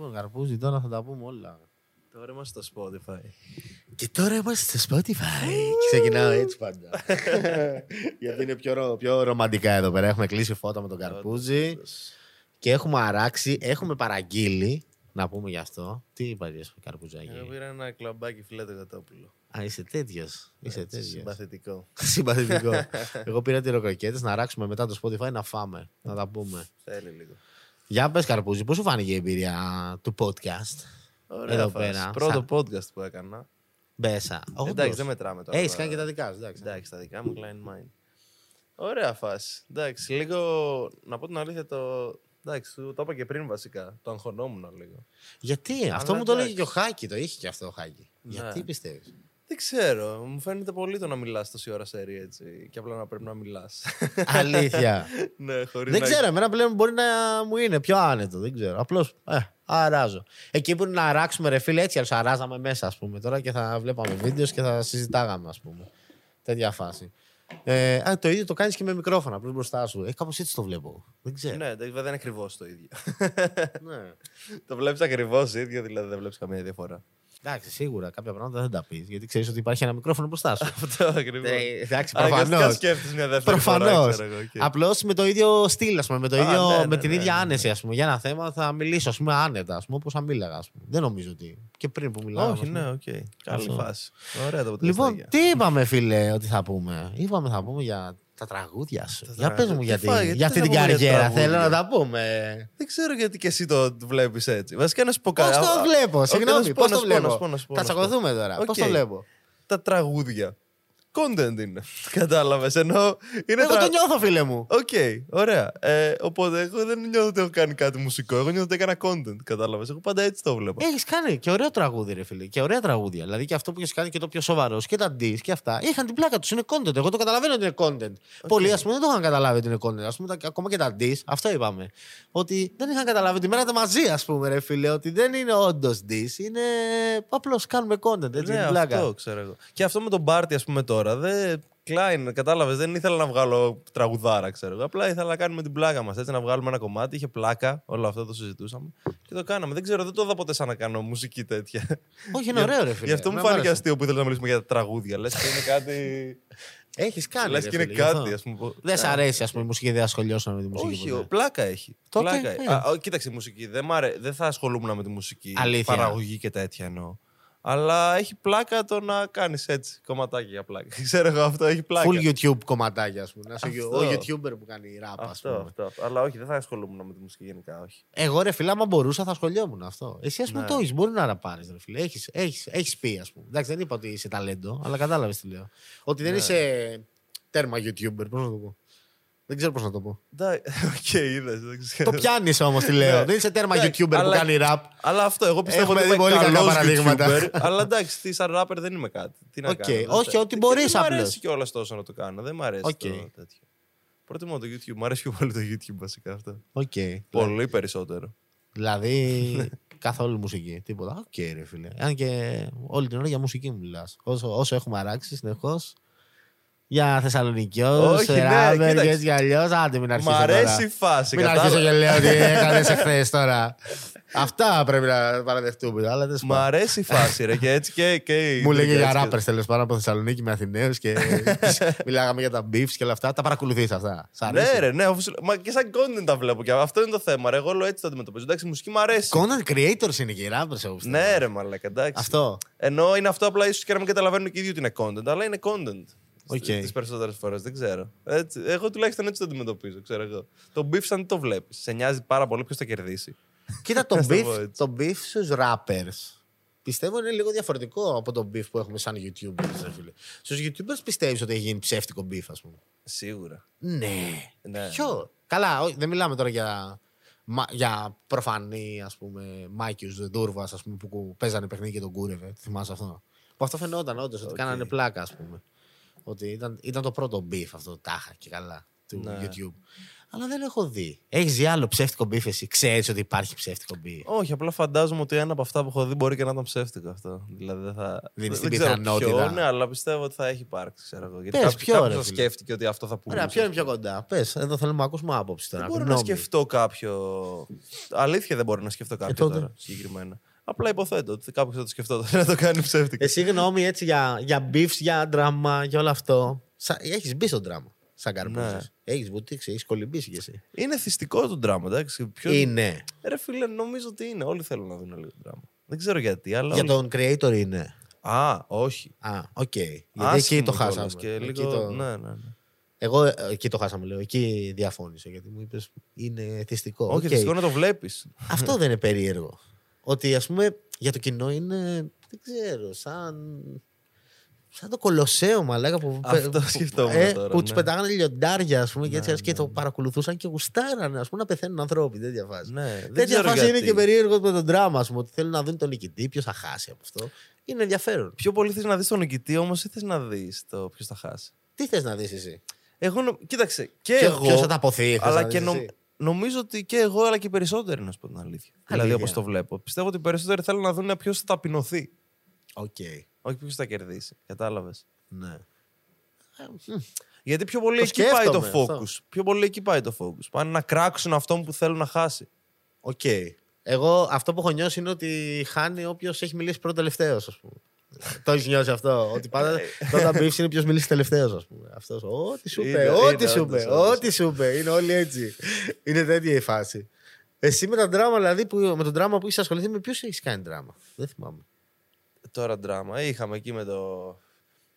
Λοιπόν, καρπούζι, τώρα θα τα πούμε όλα. Τώρα είμαστε στο Spotify. Και τώρα είμαστε στο Spotify. Και ξεκινάω έτσι πάντα. Γιατί είναι πιο, ρο- πιο ρομαντικά εδώ πέρα. Έχουμε κλείσει φώτα με τον καρπούζι και έχουμε αράξει, έχουμε παραγγείλει. Να πούμε γι' αυτό. Τι είπα για καρπούζάκι. Εγώ πήρα ένα κλαμπάκι φιλέτο γατόπουλο. Α, είσαι τέτοιος. Είσαι Έτσι, τέτοιος. Συμπαθητικό. Συμπαθητικό. Εγώ πήρα τυροκροκέτες να αράξουμε μετά το Spotify να φάμε. Να τα πούμε. Θέλει λίγο. Για πες, Καρπούζι, πώς σου φάνηκε η εμπειρία του podcast. Ωραία Εδώ φάση. πέρα, Πρώτο σαν- podcast που έκανα. Μπέσα. Εντάξει, δεν μετράμε τώρα. Έχει κάνει και τα δικά σου. εντάξει. Εντάξει, τα δικά μου Klein Mind. Ωραία φάση. Εντάξει, λίγο. Να πω την αλήθεια, το. Εντάξει, σου το είπα και πριν βασικά. Το αγχωνόμουν λίγο. Γιατί, αυτό Αλλά μου το έλεγε εντάξει. και ο Χάκη, το είχε και αυτό ο Χάκη. Ναι. Γιατί πιστεύεις; Δεν ξέρω. Μου φαίνεται πολύ το να μιλάς τόση ώρα σε έτσι. Και απλά να πρέπει να μιλάς. Αλήθεια. ναι, χωρίς δεν ξέρω, εμένα πλέον μπορεί να μου είναι πιο άνετο. Δεν ξέρω. Απλώς ε, αράζω. Εκεί που είναι να αράξουμε ρε φίλε, έτσι αλλιώς αράζαμε μέσα, ας πούμε τώρα και θα βλέπαμε βίντεος και θα συζητάγαμε, ας πούμε. Τέτοια φάση. Ε, α, το ίδιο το κάνεις και με μικρόφωνα απλώς μπροστά σου. Ε, κάπως έτσι το βλέπω. Δεν ξέρω. Ναι, εντάξει, βέβαια δεν είναι ακριβώς το ίδιο. ναι. το βλέπεις ακριβώς ίδιο, δηλαδή δεν βλέπεις καμία διαφορά. Εντάξει, σίγουρα κάποια πράγματα δεν τα πεις γιατί ξέρεις ότι υπάρχει ένα μικρόφωνο μπροστά σου. Αυτό ακριβώς. Ε, εντάξει, Αναγκαστικά προφανώς. σκέφτεσαι μια δεύτερη Προφανώς. φορά. ξέρω εγώ, οκ. Απλώς με το ίδιο στυλ, ας πούμε, με, το Α, ίδιο, ναι, ναι, με την ναι, ίδια ναι, ναι. άνεση. Ας πούμε. Για ένα θέμα θα μιλήσω ας πούμε, άνετα, ας πούμε, όπως θα μίλαγα. Ας πούμε. Δεν νομίζω ότι. Και πριν που μιλάω. Όχι, ναι, οκ. Καλή Αυτό. φάση. Ωραία το Λοιπόν, αποτελεσμα. τι είπαμε, φίλε, ότι θα πούμε. Είπαμε θα πούμε για τα τραγούδια σου. Τα για πες τραγούδια. μου Τι γιατί, φάει, γιατί για αυτή δεν την θα πούμε για καριέρα. Θέλω τραγούδια. να τα πούμε. Δεν ξέρω γιατί και εσύ το βλέπεις έτσι. Βασικά να σου πω Πώς κάτι. το Α, α, βλέπω, όχι, να συγγνώμη, σου πω, πώς να το σου πω, να βλέπω. σου πω, να σου πω, Θα να σου πω. τσακωθούμε τώρα. Πώς Οκ. το βλέπω. Τα τραγούδια. Content είναι. Κατάλαβες. Ενώ είναι. Εγώ τρα- το νιώθω, φίλε μου. Οκ, ωραία. Ε, οπότε εγώ δεν νιώθω ότι έχω κάνει κάτι μουσικό. Εγώ νιώθω ότι έκανα content. Κατάλαβες. Εγώ πάντα έτσι το βλέπω. Έχεις κάνει και ωραίο τραγούδι, ρε φίλε. Και ωραία τραγούδια. Δηλαδή και αυτό που έχεις κάνει και το πιο σοβαρός και τα diss και αυτά. Είχαν την πλάκα τους. Είναι content. Εγώ το καταλαβαίνω ότι είναι content. Πολλοί, ας πούμε, δεν το είχαν καταλάβει ότι είναι content. Α πούμε, τα- ακόμα και τα diss, αυτό είπαμε. Ότι δεν είχαν καταλάβει ότι μένατε μαζί, ας πούμε, ρε φίλε. Ότι δεν είναι όντως diss. Είναι απλώς κάνουμε content. Έτσι, ναι, την πλάκα. αυτό ξέρω εγώ. Και αυτό με τον Μπάρτι, ας πούμε τώρα. Δεν... Klein, κατάλαβες. Δεν ήθελα να βγάλω τραγουδάρα, ξέρω εγώ. Απλά ήθελα να κάνουμε την πλάκα μας. Έτσι να βγάλουμε ένα κομμάτι. Είχε πλάκα. Όλο αυτό το συζητούσαμε. Και το κάναμε. Δεν ξέρω, δεν το είδα ποτέ σαν να κάνω μουσική τέτοια. Όχι, είναι ωραίο, ρε φίλε. Γι' αυτό μου Εμένα φάνηκε άρεσε. αστείο που ήθελα να μιλήσουμε για τα τραγούδια. Λες και είναι κάτι. Έχεις κάνει. Λες ρε και είναι φίλε, γι' αυτό. κάτι, ας πούμε. Δεν σ' αρέσει, ας πούμε, η μουσική, δεν ασχολιώσαμε με τη μουσική. Όχι, ποτέ. ο- πλάκα έχει. Τότε, πλάκα. ε. Α, ο, κοίταξε, η μουσική. Δεν, μ' αρέ- δεν θα ασχολούμουν με τη μουσική. Αλήθεια. Παραγωγή και τέτοια εννοώ. Αλλά έχει πλάκα το να κάνεις έτσι κομματάκια για πλάκα. Ξέρω εγώ αυτό έχει πλάκα. Full YouTube κομματάκια, ας πούμε. Να είσαι Αυτό. ο YouTuber που κάνει rap, ας Αυτό, πούμε. αυτό, αυτό. Αλλά όχι, δεν θα ασχολούμουν με τη μουσική γενικά. Όχι. Εγώ ρε φίλε, άμα μπορούσα θα ασχολιόμουν αυτό. Εσύ ας πούμε Ναι. το έχεις, μπορεί να ραπάρεις, ρε φίλε. Έχεις έχεις, έχεις πει, ας πούμε. Εντάξει, δεν είπα ότι είσαι ταλέντο, αλλά κατάλαβες τι λέω. Ότι δεν Ναι. είσαι τέρμα YouTuber, πώς να το πω. Δεν ξέρω πώς να το πω. Εντάξει, Οκ, είδες. Δεν ξέρω. το πιάνεις όμως τι λέω. Ναι. δεν είσαι τέρμα Εντάξει, YouTuber που αλλά- κάνει rap. Αλλά αυτό, εγώ πιστεύω Έχουμε ότι δει είμαι πολύ κακά καλός παραδείγματα. YouTuber, αλλά εντάξει, τι σαν rapper δεν είμαι κάτι. Τι να Οκ, κάνω. όχι, δεν- ότι και μπορείς Δεν μου απλώς. αρέσει κιόλας τόσο να το κάνω. Δεν μου αρέσει Οκ. το τέτοιο. Προτιμώ το YouTube. Μου αρέσει πιο πολύ το YouTube βασικά αυτό. Οκ. Πολύ περισσότερο. Δηλαδή, καθόλου μουσική. Τίποτα. Οκ, ρε φίλε. Αν και όλη την ώρα για μουσική μου μιλάς. Όσο, όσο έχουμε αράξει συνεχώς. Για Θεσσαλονικιό, Όχι, ναι, ράβερ και κοίταξε. έτσι κι αλλιώς. Άντε, μην Μ' αρχίσω. αρέσει τώρα. η φάση. Μην αρχίσω κατάλαβες. και λέω ότι έκανες εχθές τώρα. Αυτά πρέπει να παραδεχτούμε. Αλλά δεν Μ' σπάω. αρέσει η φάση, ρε. Και έτσι και. και Μου λέγε για έτσι και- ράπερ τέλος πάντων από Θεσσαλονίκη με Αθηναίους και μιλάγαμε για τα beefs και όλα αυτά. Τα παρακολουθείς αυτά. Σ' αρέσει. Ναι, ρε, ναι. αφού σου- Μα και σαν content τα βλέπω. Και αυτό είναι το θέμα. Ρε. Εγώ όλο έτσι το αντιμετωπίζω. Εντάξει, η μουσική μου αρέσει. Content creators είναι και οι rappers, εγώ πιστεύω. Ναι, ρε, μαλάκα, εντάξει. Αυτό. Ενώ είναι αυτό απλά ίσως και να μην καταλαβαίνουν και οι ίδιοι ότι είναι content, αλλά είναι content. Οκ. Τις περισσότερες φορές, δεν ξέρω. Έτσι, εγώ τουλάχιστον έτσι το αντιμετωπίζω, ξέρω εγώ. Το beef σαν τι το βλέπεις. Σε νοιάζει πάρα πολύ ποιος θα κερδίσει. Κοίτα, το Ας το beef, πω έτσι. το beef στους rappers πιστεύω είναι λίγο διαφορετικό από το beef που έχουμε σαν YouTubers. Ρε φίλε. Στους YouTubers πιστεύεις ότι έχει γίνει ψεύτικο beef, ας πούμε; Σίγουρα. Ναι. Ναι. Ποιο; Καλά, όχι, δεν μιλάμε τώρα για, μα- για προφανή, ας πούμε, Mikeius Δούρβας, ας πούμε, που κου- παίζανε παιχνίδι και τον κούρευε. Θυμάσαι αυτό; Που αυτό φαινόταν όντως ότι Οκ. κάνανε πλάκα, ας πούμε. Ότι ήταν, ήταν το πρώτο beef αυτό, τάχα και καλά, του Ναι. YouTube. Αλλά δεν έχω δει. Έχεις δει άλλο ψεύτικο beef εσύ; Ξέρεις ότι υπάρχει ψεύτικο beef. Όχι, απλά φαντάζομαι ότι ένα από αυτά που έχω δει μπορεί και να ήταν ψεύτικο αυτό. Δηλαδή δεν θα. Δίνεις δεν την ξέρω πιθανότητα. Ποιο, ναι, αλλά πιστεύω ότι θα έχει υπάρξει. Ξέρω εγώ. Γιατί Πες, κάποιος- ποιο, κάποιος ρε, θα φίλε; σκέφτηκε ότι αυτό θα πουλήσει. Ωραία, ποιο είναι πιο κοντά; Πες, εδώ θέλουμε να ακούσουμε άποψη τώρα. Δεν μπορώ να γνώμη. σκεφτώ κάποιο. Αλήθεια δεν μπορώ να σκεφτώ κάποιο τότε. τώρα συγκεκριμένα. Απλά υποθέτω ότι κάποιος θα το σκεφτόταν να το κάνει ψεύτικο. Εσύ γνώμη έτσι για, για beefs, για δράμα, για όλο αυτό. Έχεις μπει στο δράμα. Σαν καρπούζα. Ναι. Έχεις βουτήξει, έχεις κολυμπήσει κι εσύ. Είναι εθιστικό το δράμα, εντάξει. Ποιος... Είναι. Ρε φίλε, νομίζω ότι είναι. Όλοι θέλουν να δουν λίγο το δράμα. Δεν ξέρω γιατί, αλλά. Για όλοι- τον creator είναι. Α, όχι. Α, οκ. Γιατί Άσχημο εκεί το κιόλας χάσαμε. Και Εκεί λίγο... το- Ναι, ναι, ναι. Εγώ ε, εκεί το χάσαμε, λέω. Εκεί διαφώνησα. Γιατί μου είπες είναι εθιστικό. Όχι, Οκ. εθιστικό να το βλέπεις. Αυτό δεν είναι περίεργο. Ότι ας πούμε για το κοινό είναι. Δεν ξέρω, σαν. Σαν το κολοσσέο, μα λέγα που. Αυτό που- σκεφτόμουν ε, τώρα, που ναι. του πετάγανε λιοντάρια, ας πούμε, και, έτσι, Ναι, και ναι, το ναι. παρακολουθούσαν και γουστάρανε, ας πούμε, να πεθαίνουν ανθρώποι. Τέτοια φάση. Ναι, δεν Τέτοια ξέρω φάση είναι γιατί. και περίεργος με τον δράμα, ας πούμε, ότι θέλουν να δουν τον νικητή, ποιος θα χάσει από αυτό. Είναι ενδιαφέρον. Πιο πολύ θες να δεις τον νικητή όμως ή θες να δεις το ποιος θα χάσει; Τι θες να δεις εσύ; Εγώ, νο- κοίταξε, και Ποιο- εγώ. ποιος θα τα αποθεί, θες αλλά να και δεις νο- εσύ; Νομίζω ότι και εγώ, αλλά και οι περισσότεροι, να σου πω την αλήθεια. Δηλαδή, Αλήθεια. όπως το βλέπω. Πιστεύω ότι οι περισσότεροι θέλουν να δουν ποιος θα ταπεινωθεί. Οκ. Όχι ποιος θα κερδίσει. Κατάλαβες. Ναι. Γιατί πιο πολύ Το εκεί πάει το σκέφτομαι focus. αυτό. Πιο πολύ εκεί πάει το focus. Πάνε να κράξουν αυτόν που θέλουν να χάσει. Οκ. Εγώ αυτό που έχω νιώσει είναι ότι χάνει όποιος έχει μιλήσει πρώτο τελευταίος, ας πούμε. το έχεις νιώσει αυτό. Ότι πάντα όταν μπει είναι ποιος μιλήσει τελευταίος, ας πούμε. Αυτός. Ό,τι σου είπε, Είναι, ό,τι είναι, σου όντως, είπε, όντως. ό,τι σου είπε. Είναι όλοι έτσι. είναι τέτοια η φάση. Εσύ με τα δράμα, δηλαδή, που, με τον δράμα που είσαι ασχοληθεί, με ποιου έχεις κάνει δράμα. Δεν θυμάμαι. Τώρα δράμα. Είχαμε εκεί με το.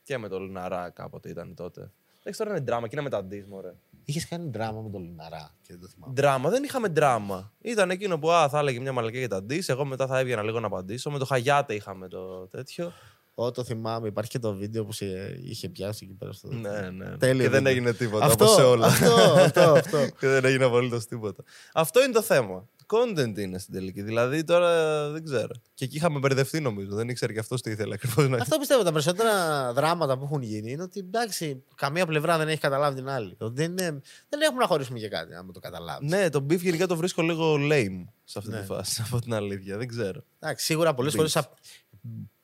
και με το Λιναρά κάποτε ήταν τότε. Εντάξει, τώρα είναι δράμα και είναι με τα ντύς, μωρέ. Είχες κάνει δράμα με τον Λιναρά και δεν το θυμάμαι. Δράμα, δεν είχαμε δράμα. Ήταν εκείνο που α, θα έλεγε μια μαλακία για τα ντύς, εγώ μετά θα έβγαινα λίγο να απαντήσω. Με το Χαγιάτε είχαμε το τέτοιο. Ω, το θυμάμαι. Υπάρχει και το βίντεο που σε είχε πιάσει εκεί πέρα στο. Ναι, ναι. ναι. Τέλειο και δεν βίντεο. έγινε τίποτα Αυτό, όπως σε όλα. αυτό, αυτό, αυτό. και δεν έγινε απολύτως τίποτα. Αυτό είναι το θέμα. Content είναι στην τελική. Δηλαδή τώρα δεν ξέρω. Και εκεί είχαμε μπερδευτεί νομίζω. Δεν ήξερε και αυτός τι ήθελε ακριβώς να Αυτό πιστεύω. Τα περισσότερα δράματα που έχουν γίνει είναι ότι εντάξει, καμία πλευρά δεν έχει καταλάβει την άλλη. Ότι Δεν, είναι, δεν έχουμε να χωρίσουμε για κάτι, άμα το καταλάβεις. Ναι, το beef γενικά το βρίσκω λίγο lame σε αυτή Ναι. τη φάση. Από την αλήθεια. Δεν ξέρω. Εντάξει, σίγουρα πολλές Beef. φορές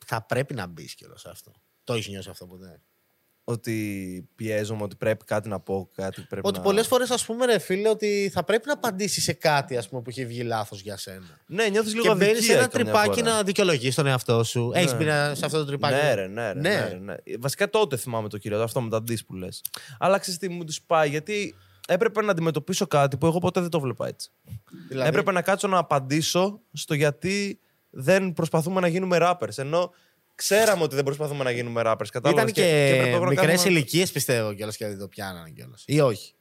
θα, θα πρέπει να μπεις κιόλας σε αυτό. Το έχεις νιώσει αυτό ποτέ; Ότι πιέζομαι ότι πρέπει κάτι να πω, κάτι πρέπει Ότι να. πολλές φορές, ας πούμε, ρε φίλε, ότι θα πρέπει να απαντήσεις σε κάτι ας πούμε, που έχει βγει λάθος για σένα. Ναι, νιώθεις λίγο Και μπαίνεις σε αδικία ένα καμιά τρυπάκι φορά. να δικαιολογείς τον εαυτό σου. Έχεις Ναι. μπει να- σε αυτό το τρυπάκι; Ναι, ρε, ναι, ρε, Ναι. ναι. ρε, ναι. Βασικά τότε θυμάμαι το κύριο, αυτό με τα ντύς που λες. Αλλά ξέρεις τι μου του πάει, γιατί έπρεπε να αντιμετωπίσω κάτι που εγώ ποτέ δεν το βλέπα έτσι. Δηλαδή, Έπρεπε να κάτσω να απαντήσω στο γιατί δεν προσπαθούμε να γίνουμε rappers. Ενώ ξέραμε ότι δεν προσπαθούμε να γίνουμε rappers. Κατάλαβες, Ήταν και, έπρεπε εγώ να μικρές κάνουμε- ηλικίες, πιστεύω κιόλας και δεν το πιάνανε κιόλας. Ή όχι.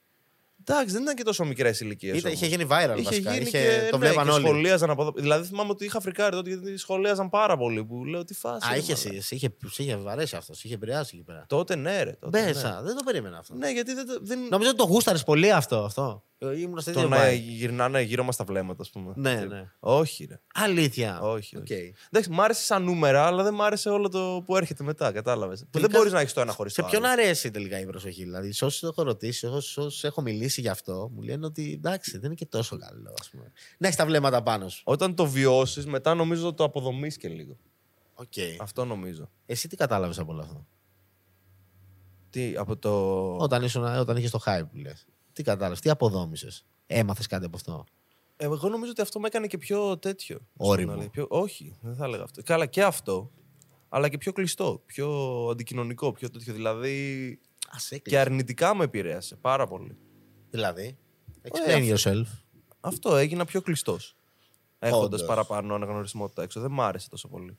Εντάξει, δεν ήταν και τόσο μικρές ηλικίες. Ήταν- είχε γίνει viral Είχε βασικά. γίνει Είχε- και, το ναι, βλέπαν και όλοι. σχολίαζαν από εδώ. Δηλαδή θυμάμαι ότι είχα φρικάρει τότε γιατί σχολίαζαν πάρα πολύ. Που λέω τι φάση. Α, ρε, είχε, μαλάκα. εσύ, είχε, σε είχε βαρέσει αυτός, σε είχε επηρεάσει εκεί πέρα. Τότε ναι, ρε. Τότε, Μπέσα, δεν το περίμενα αυτό. Ναι. ναι, γιατί δεν. το- δεν... Νομίζω ότι το γούσταρες πολύ αυτό. αυτό. Ήμουν στο Το ίδιο να vibe. γυρνάνε γύρω μας τα βλέμματα, ας πούμε. Ναι, Τι- ναι. Όχι, ρε. Αλήθεια. Όχι, Οκ. όχι. Εντάξει, μ' άρεσε σαν νούμερα, αλλά δεν μ' άρεσε όλο το που έρχεται μετά. Κατάλαβες. Που δεν Τελικά, μπορείς να έχεις το ένα χωρίς Σε το ποιον άλλο. αρέσει τελικά η προσοχή. Δηλαδή, σε όσους έχω ρωτήσει, σε όσους έχω μιλήσει γι' αυτό, μου λένε ότι εντάξει, δεν είναι και τόσο καλό. Ας πούμε. Να έχεις τα βλέμματα πάνω σου. Όταν το βιώσεις, μετά νομίζω το αποδομείς και λίγο. Οκ. Αυτό νομίζω. Εσύ τι κατάλαβες από όλο αυτό; Τι, από το. Όταν, ήσουν, όταν είχες το hype που λες. Τι κατάλαβες, τι αποδόμησες; Έμαθες κάτι από αυτό; Ε, Εγώ νομίζω ότι αυτό με έκανε και πιο τέτοιο. Ώριμο. Στον αλήθεια. Πιο... Όχι, δεν θα έλεγα αυτό. Καλά, και αυτό. Αλλά και πιο κλειστό, πιο αντικοινωνικό, πιο τέτοιο. Δηλαδή. Α έκλεισε. Και αρνητικά με επηρέασε πάρα πολύ. Δηλαδή. Ε, Explain yourself. Αυτό έγινα πιο κλειστός. Έχοντας Όντως. παραπάνω αναγνωρισιμότητα έξω. Δεν μ' άρεσε τόσο πολύ.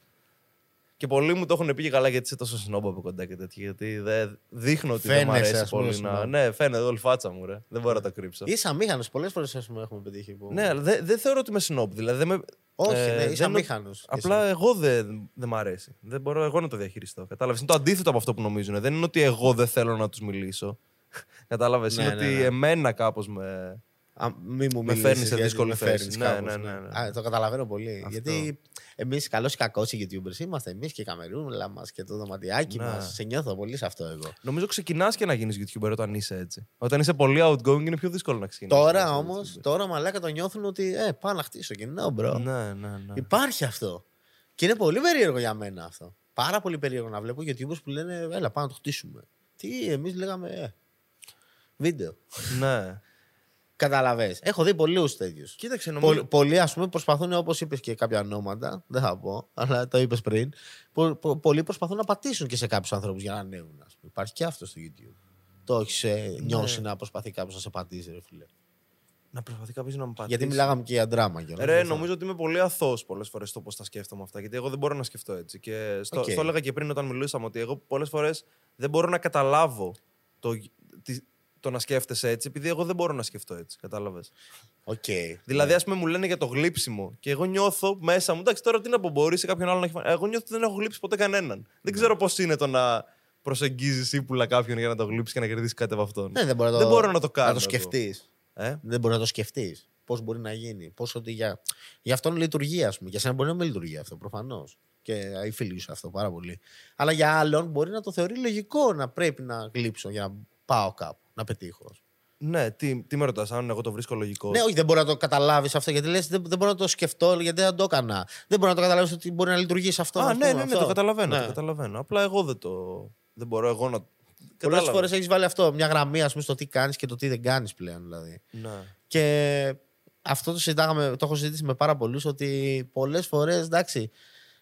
Και πολλοί μου το έχουν πει και καλά γιατί είσαι τόσο σνόμπ από κοντά και τέτοια. Γιατί δεν δείχνω ότι δεν μ' Φαίνεσαι, αρέσει ας πούμε, πολύ να. σνόμπ. Ναι, φαίνεται όλη η φάτσα μου, ρε. Δεν μπορώ να τα κρύψω. Είσαι αμήχανος. Πολλές φορές έχουμε πετύχει. Που... Ναι, αλλά δεν δεν θεωρώ ότι είμαι σνόμπ. Δηλαδή, δεν με... Όχι, ε, ναι, είσαι δεν- αμήχανος. Απλά εγώ δεν, δεν μ' αρέσει. Δεν μπορώ εγώ να το διαχειριστώ. Κατάλαβες. Είναι το αντίθετο από αυτό που νομίζουν. Δεν είναι ότι εγώ δεν θέλω να τους μιλήσω. Κατάλαβες. Ναι, είναι ναι, ότι ναι. εμένα κάπως με. Α, μη μου Με μιλήσεις, φέρνει σε γιατί δύσκολη με θέση. φέρνεις Ναι, κάπως, ναι, ναι, ναι. Α, το καταλαβαίνω πολύ. Αυτό. Γιατί Εμείς καλώς ή κακός οι YouTubers είμαστε. Εμείς και η καμερούλα μας και το δωματιάκι Ναι. μας. Σε νιώθω πολύ σε αυτό εγώ. Νομίζω ξεκινάς και να γίνεις YouTuber όταν είσαι έτσι. Όταν είσαι πολύ outgoing είναι πιο δύσκολο να ξεκινήσεις. Τώρα όμως, τώρα μαλάκα το νιώθουν ότι ε, πάω να χτίσω κοινό, bro. Ναι, ναι, ναι. Υπάρχει αυτό. Και είναι πολύ περίεργο για μένα αυτό. Πάρα πολύ περίεργο να βλέπω YouTubers που λένε Έλα, πάμε να το χτίσουμε. Τι, εμείς λέγαμε ε, βίντεο. ναι. Κατάλαβες. Έχω δει πολλούς τέτοιους. Κοίταξε, νομίζω. Πολλοί, πολλοί, ας πούμε, προσπαθούν, όπως είπες και κάποια ονόματα, δεν θα πω, αλλά το είπες πριν. Πο, πο- πολλοί προσπαθούν να πατήσουν και σε κάποιους ανθρώπους για να ανέβουν. Ας πούμε. Υπάρχει και αυτό στο YouTube. Το έχεις Ναι. νιώσει να προσπαθεί κάποιος να σε πατήσει, ρε φίλε. Να προσπαθεί κάποιος να με πατήσει. Γιατί μιλάγαμε και για δράμα κιόλας. Ρε, Δεν θα- νομίζω ότι είμαι πολύ αθώος πολλές φορές στο πώς τα σκέφτομαι αυτά. Γιατί εγώ δεν μπορώ να σκεφτώ έτσι. Και στο, Οκ. στο έλεγα και πριν όταν μιλούσαμε ότι εγώ πολλές φορές δεν μπορώ να καταλάβω το, τι- το να σκέφτεσαι έτσι, επειδή εγώ δεν μπορώ να σκεφτώ έτσι. Κατάλαβες. Οκ. Δηλαδή, ας πούμε, μου λένε για το γλείψιμο και εγώ νιώθω μέσα μου. Εντάξει, τώρα τι να πω, μπορεί σε κάποιον άλλο να έχει φανεί. Εγώ νιώθω ότι δεν έχω γλείψει ποτέ κανέναν. Δεν ξέρω πώς είναι το να προσεγγίζεις ύπουλα κάποιον για να το γλύψεις και να κερδίσεις κάτι από αυτόν. Ναι, δεν, μπορεί να το, Δεν μπορώ να το κάνω Να το εγώ. σκεφτείς. Ε; Δεν μπορεί να το σκεφτείς. Πώς μπορεί να γίνει. Πώς ότι για... για αυτόν λειτουργεί, ας πούμε. Για σένα μπορεί να μην λειτουργεί αυτό, προφανώς. Και η φίλη σου αυτό πάρα πολύ. Αλλά για άλλον μπορεί να το θεωρεί λογικό να πρέπει να γλύψω για να πάω κάπου, να πετύχω. Ναι, τι, τι με ρωτάς, αν εγώ το βρίσκω λογικό; Ναι, όχι, δεν μπορεί να το καταλάβεις αυτό γιατί λες, δεν, δεν μπορώ να το σκεφτώ γιατί δεν το έκανα. Δεν μπορεί να το καταλάβεις ότι μπορεί να λειτουργήσει αυτό. Α, αυτό, ναι, ναι, ναι, αυτό. το καταλαβαίνω, Ναι. το καταλαβαίνω. Απλά εγώ δεν το. Δεν μπορώ εγώ να. Πολλές Κατάλαβα. φορές έχεις βάλει αυτό, μια γραμμή ας πούμε, στο τι κάνεις και το τι δεν κάνεις πλέον. Δηλαδή. Ναι. Και αυτό το συζητάγαμε, το έχω συζητήσει με πάρα πολλούς ότι πολλές φορές εντάξει,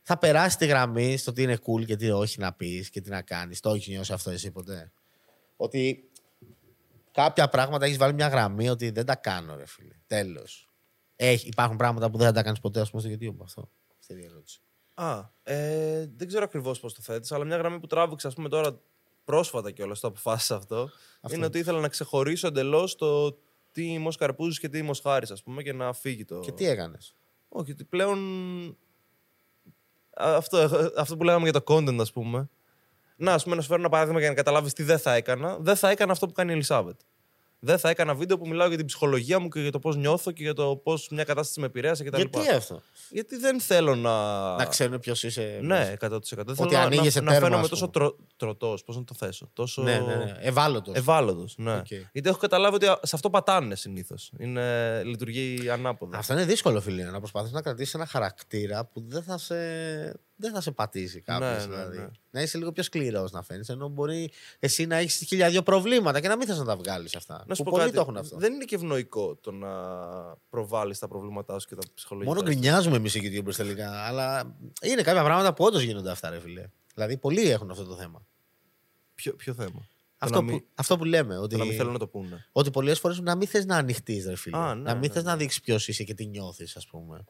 θα περάσει τη γραμμή στο τι είναι cool και τι όχι να πεις και τι να κάνεις. Το έχεις νιώσει αυτό εσύ ποτέ; Ότι κάποια πράγματα έχεις βάλει μια γραμμή ότι δεν τα κάνω, ρε φίλε. Τέλος. Υπάρχουν πράγματα που δεν θα τα κάνεις ποτέ, ας πούμε, στο YouTube. Αυτό. Αυτή είναι η ερώτηση. Α, ε, δεν ξέρω ακριβώς πώς το θέτεις, αλλά μια γραμμή που τράβηξα, ας πούμε τώρα πρόσφατα κιόλας το αποφάσισα αυτό, Αυτό. είναι ότι ήθελα να ξεχωρίσω εντελώς το τι είμαι ω Καρπούζη και τι είμαι ω Χάρη, ας πούμε, και να φύγει το. Και τι έκανες; Όχι, ότι πλέον. Α, Αυτό, αυτό που λέγαμε για το content, ας πούμε. Να, ας πούμε, να σου φέρω ένα παράδειγμα για να καταλάβεις τι δεν θα έκανα. Δεν θα έκανα αυτό που κάνει η Ελισάβετ. Δεν θα έκανα βίντεο που μιλάω για την ψυχολογία μου και για το πώς νιώθω και για το πώς μια κατάσταση με επηρέασε κτλ. Γιατί αυτό; Γιατί δεν θέλω να. Να ξέρουν ποιος είσαι. Ναι, 100%. Δεν θέλω Ότι να, ανοίγεσαι να, να τέρμα, φαίνομαι ας τόσο πούμε. τρο, τρωτός. Πώς να το θέσω; Τόσο Ναι, ναι, ναι. Ευάλωτος. ευάλωτος. Ναι. Οκ. Γιατί έχω καταλάβει ότι σε αυτό πατάνε συνήθως. Λειτουργεί ανάποδα. Αυτό είναι δύσκολο, φίλε. Να προσπαθείς να κρατήσεις ένα χαρακτήρα που δεν θα σε, δεν θα σε πατήσει κάποιος. Ναι, ναι, δηλαδή. ναι. Να είσαι λίγο πιο σκληρός να φαίνεσαι. Ενώ μπορεί εσύ να έχεις χίλια δύο προβλήματα και να μην θες να τα βγάλεις αυτά. Να σου που πω πολλοί κάτι. το έχουν αυτό. Δεν είναι και ευνοϊκό το να προβάλλεις τα προβλήματά σου και τα ψυχολογικά. Μόνο σου. γκρινιάζουμε εμείς οι YouTubers τελικά. Αλλά είναι κάποια πράγματα που όντως γίνονται αυτά, ρε φίλε. Δηλαδή, πολλοί έχουν αυτό το θέμα. Ποιο, ποιο θέμα; Αυτό, το να που, μην, αυτό που λέμε. Ότι, το να μην θέλουν να το πούνε. ότι πολλές φορές να μην θες να ανοιχτείς, ρε φίλε. Α, ναι, να μην ναι, θες ναι. να δείξεις ποιος είσαι και τι νιώθεις, ας πούμε.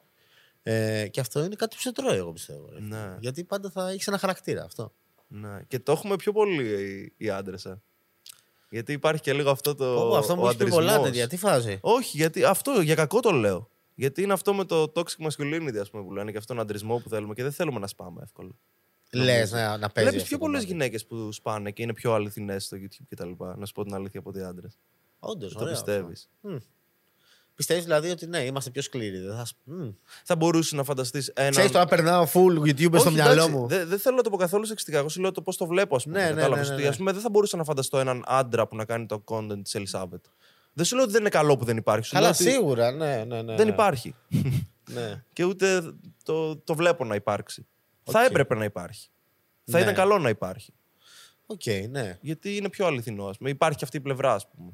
Ε, και αυτό είναι κάτι που σε τρώει, εγώ πιστεύω. Ρε. φίλε. Ναι. Γιατί πάντα θα έχεις ένα χαρακτήρα αυτό. Ναι. Και το έχουμε πιο πολύ οι, οι άντρες. Ε. Γιατί υπάρχει και λίγο αυτό το. Πω, πω, αυτό ο μου έχει πει πολλά αντρισμός. τέτοια. Τι φάση; Όχι, γιατί αυτό για κακό το λέω. Γιατί είναι αυτό με το toxic masculinity, ας πούμε, που λένε και αυτόν τον αντρισμό που θέλουμε και δεν θέλουμε να σπάμε εύκολα. Λες να, να παίζει. Βλέπεις αυτό πιο το πολλές κομμάτι. γυναίκες που σπάνε και είναι πιο αληθινές στο YouTube κτλ. Να σου πω την αλήθεια από ότι άντρες. Όντως, Το ωραίο πιστεύεις. αυτό. Πιστεύεις δηλαδή ότι ναι, είμαστε πιο σκληροί. Δεν θα... σ- Μμ. Θα μπορούσε να φανταστείς ένα. Ξέρεις τώρα περνάω full YouTuber στο Όχι, μυαλό εντάξει, μου. Δεν δεν θέλω να το πω καθόλου σεξιστικά. Εγώ σου λέω το πώς το βλέπω, ας πούμε. Ναι, ναι, κατάλαβες, ναι, ναι, ότι, ναι. ας πούμε, δεν θα μπορούσα να φανταστώ έναν άντρα που να κάνει το content της Ελισάβετ. Δεν σου λέω ότι δεν είναι καλό που δεν υπάρχει. Σου Καλά, λέω ότι σίγουρα, ναι, ναι, ναι. Δεν ναι. υπάρχει. Ναι. και ούτε το, το βλέπω να υπάρξει. Θα Οκ. έπρεπε να υπάρχει. Θα Ναι. ήταν καλό να υπάρχει. Οκ, ναι. Γιατί είναι πιο αληθινό. Ας πούμε. Υπάρχει και αυτή η πλευρά, ας πούμε.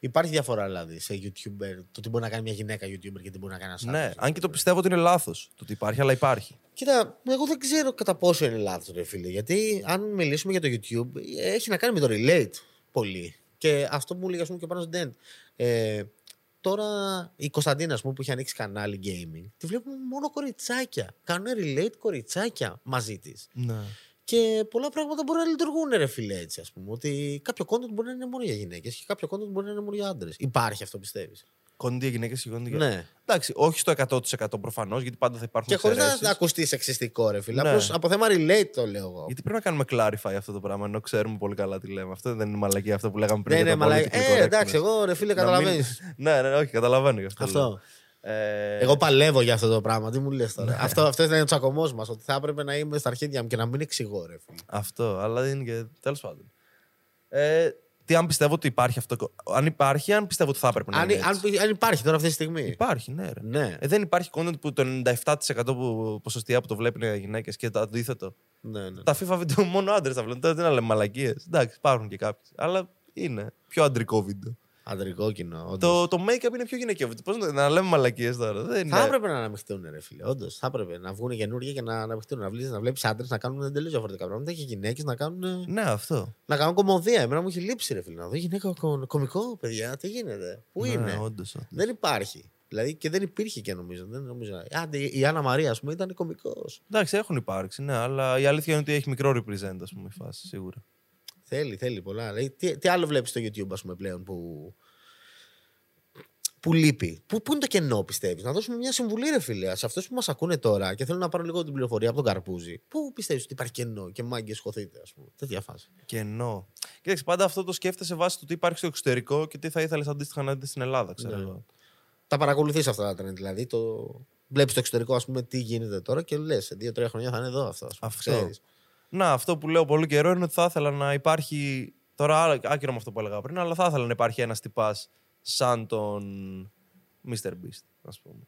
Υπάρχει διαφορά δηλαδή σε YouTuber. Το τι μπορεί να κάνει μια γυναίκα YouTuber και τι μπορεί να κάνει ένας Ναι, αν και το πιστεύω ότι είναι λάθος το ότι υπάρχει, αλλά υπάρχει. Κοίτα, εγώ δεν ξέρω κατά πόσο είναι λάθος, ρε φίλε. Γιατί αν μιλήσουμε για το YouTube, έχει να κάνει με το relate πολύ. Και αυτό που μου έλεγε, ας πούμε, και πάνω στον Dent. Ε, τώρα η Κωνσταντίνα, ας πούμε, που έχει ανοίξει κανάλι gaming, τη βλέπουμε μόνο κοριτσάκια. Κάνουν relate κοριτσάκια μαζί της. Ναι. Και πολλά πράγματα μπορεί να λειτουργούν, ρε φίλε, έτσι, ας πούμε. Ότι κάποιο content μπορεί να είναι μόνο για γυναίκες και κάποιο content μπορεί να είναι μόνο για άντρες. Υπάρχει αυτό, πιστεύεις; Κόντι για γυναίκες και κόντι για. Ναι. Εντάξει, όχι στο 100% προφανώς, γιατί πάντα θα υπάρχουν Και χωρίς να εξαιρέσεις. ακουστεί σεξιστικό, ρε φίλε. Ναι. Απλώς από θέμα relate το λέω εγώ. Γιατί πρέπει να κάνουμε clarify αυτό το πράγμα, ενώ ξέρουμε πολύ καλά τι λέμε. Αυτό δεν είναι μαλακή αυτό που λέγαμε πριν. Ναι, για ναι, το μαλάκα. political Ε, εντάξει, correctness. εγώ ρε φίλε, Να μην- καταλαβαίνεις. ναι, ναι, ναι, όχι, καταλαβαίνω γι' αυτό. λέω. Αυτό. Ε, Εγώ παλεύω για αυτό το πράγμα. Τι μου λες τώρα. αυτό, αυτός ήταν ο τσακωμός μας. Ότι θα έπρεπε να είμαι στα αρχίδια μου και να μην εξηγώ, ρε φίλε. Αυτό, αλλά είναι και. Τέλος πάντων. Ε, τι αν πιστεύω ότι υπάρχει αυτό. Αν υπάρχει, αν πιστεύω ότι θα έπρεπε να Αν, είναι. αν, έτσι. αν υπάρχει τώρα αυτή τη στιγμή. Υπάρχει, ναι. Ρε. Ναι, Ε, δεν υπάρχει content που το 97% που, ποσοστία που το βλέπουν οι γυναίκες και το αντίθετο. ναι, ναι. Τα FIFA βίντεο μόνο άντρες τα βλέπουν. Τώρα τι να λέμε μαλακίες. Εντάξει, υπάρχουν και κάποιες. Αλλά είναι πιο αντρικό βίντεο. Αντρικό κοινό. όντως. Το, το make-up είναι πιο γυναικείο βίντεο. Πώς να, να λέμε μαλακίες τώρα. Δεν είναι. Θα έπρεπε να αναμειχθούν, ρε φίλε. Όντως, θα έπρεπε να βγουν καινούργια και να αναμειχθούν. Να βλέπεις να βλέπεις άντρες να κάνουν εντελώς διαφορετικά πράγματα και γυναίκες να κάνουν, Ναι, αυτό. να κάνουν κομμωδία. Εμένα μου έχει λείψει, ρε φίλε. Να δω γυναίκα κο- κομικό, παιδιά, τι γίνεται. Πού ναι, είναι; Όντως, όντως. Δεν υπάρχει. Δηλαδή και δεν υπήρχε και νομίζω. Δεν νομίζω. Άντε, η Άννα Μαρία, ας πούμε, ήταν κωμικό. Εντάξει, έχουν υπάρξει, ναι, αλλά η αλήθεια είναι ότι έχει μικρό represent, ας πούμε, η φάση, σίγουρα. Θέλει, θέλει πολλά. Δηλαδή, τι, τι άλλο βλέπεις στο YouTube, ας πούμε, πλέον που. Που λείπει; Πού, πού είναι το κενό, πιστεύεις; Να δώσουμε μια συμβουλή, ρε φίλε, σε αυτού που μας ακούνε τώρα και θέλουν να πάρουν λίγο την πληροφορία από τον Καρπούζη. Πού πιστεύεις ότι υπάρχει κενό και μάγκες χωθείτε, ας πούμε. Τέτοια φάση. Κενό. Κοίταξε, πάντα αυτό το σκέφτεσαι βάσει του τι υπάρχει στο εξωτερικό και τι θα ήθελες αντίστοιχα να δεις στην Ελλάδα, ξέρω Ναι. εγώ. Τα παρακολουθείς αυτά τα trend, δηλαδή. Το... Βλέπεις το εξωτερικό, ας πούμε, τι γίνεται τώρα και λες, σε δύο-τρία χρόνια θα είναι εδώ αυτό. ας πούμε. Αυτό. Ξέρεις. Να, αυτό που λέω πολύ καιρό είναι ότι θα ήθελα να υπάρχει. Τώρα, άλλο- άκυρο με αυτό που έλεγα πριν, αλλά θα ήθελα να υπάρχει ένας τυπάς σαν τον Mr. Beast, ας πούμε,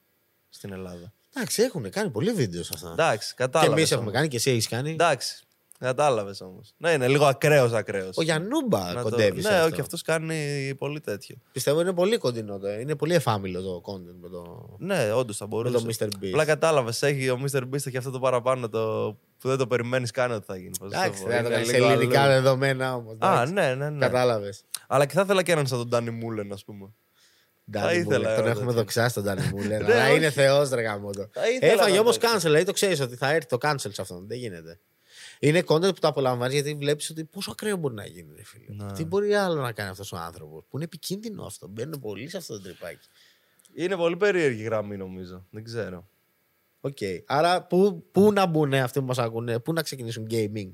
στην Ελλάδα. Εντάξει, έχουν κάνει πολλοί βίντεο σε αυτά. Εντάξει, Και κατάλαβες. εμείς έχουμε κάνει και εσύ έχεις κάνει. Εντάξει, κατάλαβες όμως. Ναι, είναι λίγο ακραίος ακραίος. Ο Γιαννούμπα κοντεύεις. σε Ναι, αυτό. όχι, αυτός κάνει πολύ τέτοιο. Πιστεύω είναι πολύ κοντινό. το- Είναι πολύ εφάμιλο το content με το, Ναι, όντως θα με μπορούσε. το Mr. Beast. Απλά κατάλαβες, έχει ο Mr. Beast έχει αυτό το παραπάνω το, που δεν το περιμένεις καν ότι θα γίνει. Πώς να το Εντάξει, πω. δεν θα το Είναι κάνει σε λίγο ελληνικά αλλού. δεδομένα όμως. Α, ναι, ναι, ναι. Κατάλαβες. Αλλά και θα ήθελα και έναν σαν τον Ντάνι Μούλεν, ας πούμε. Θα ήθελα Τον ένα έχουμε τέτοιο. δοξάσει τον Ντάνι Μούλεν. Ναι, Αλλά όχι. είναι θεός, ρε γαμότο. Θα ήθελα Έφαγε ένα όμως τέτοιο. cancel, δηλαδή το ξέρεις ότι θα έρθει το cancel σε αυτόν. Δεν γίνεται. Είναι content που το απολαμβάνεις γιατί βλέπεις ότι πόσο ακραίο μπορεί να γίνει, ρε φίλε. Ναι. Τι μπορεί άλλο να κάνει αυτός ο άνθρωπος. Που είναι επικίνδυνο αυτό. Μπαίνουν πολύ σε αυτό το τρυπάκι. Είναι πολύ περίεργη γραμμή, νομίζω. Δεν ξέρω. Οκ. Άρα, πού, πού να μπουν αυτοί που μας ακούνε, πού να ξεκινήσουν gaming;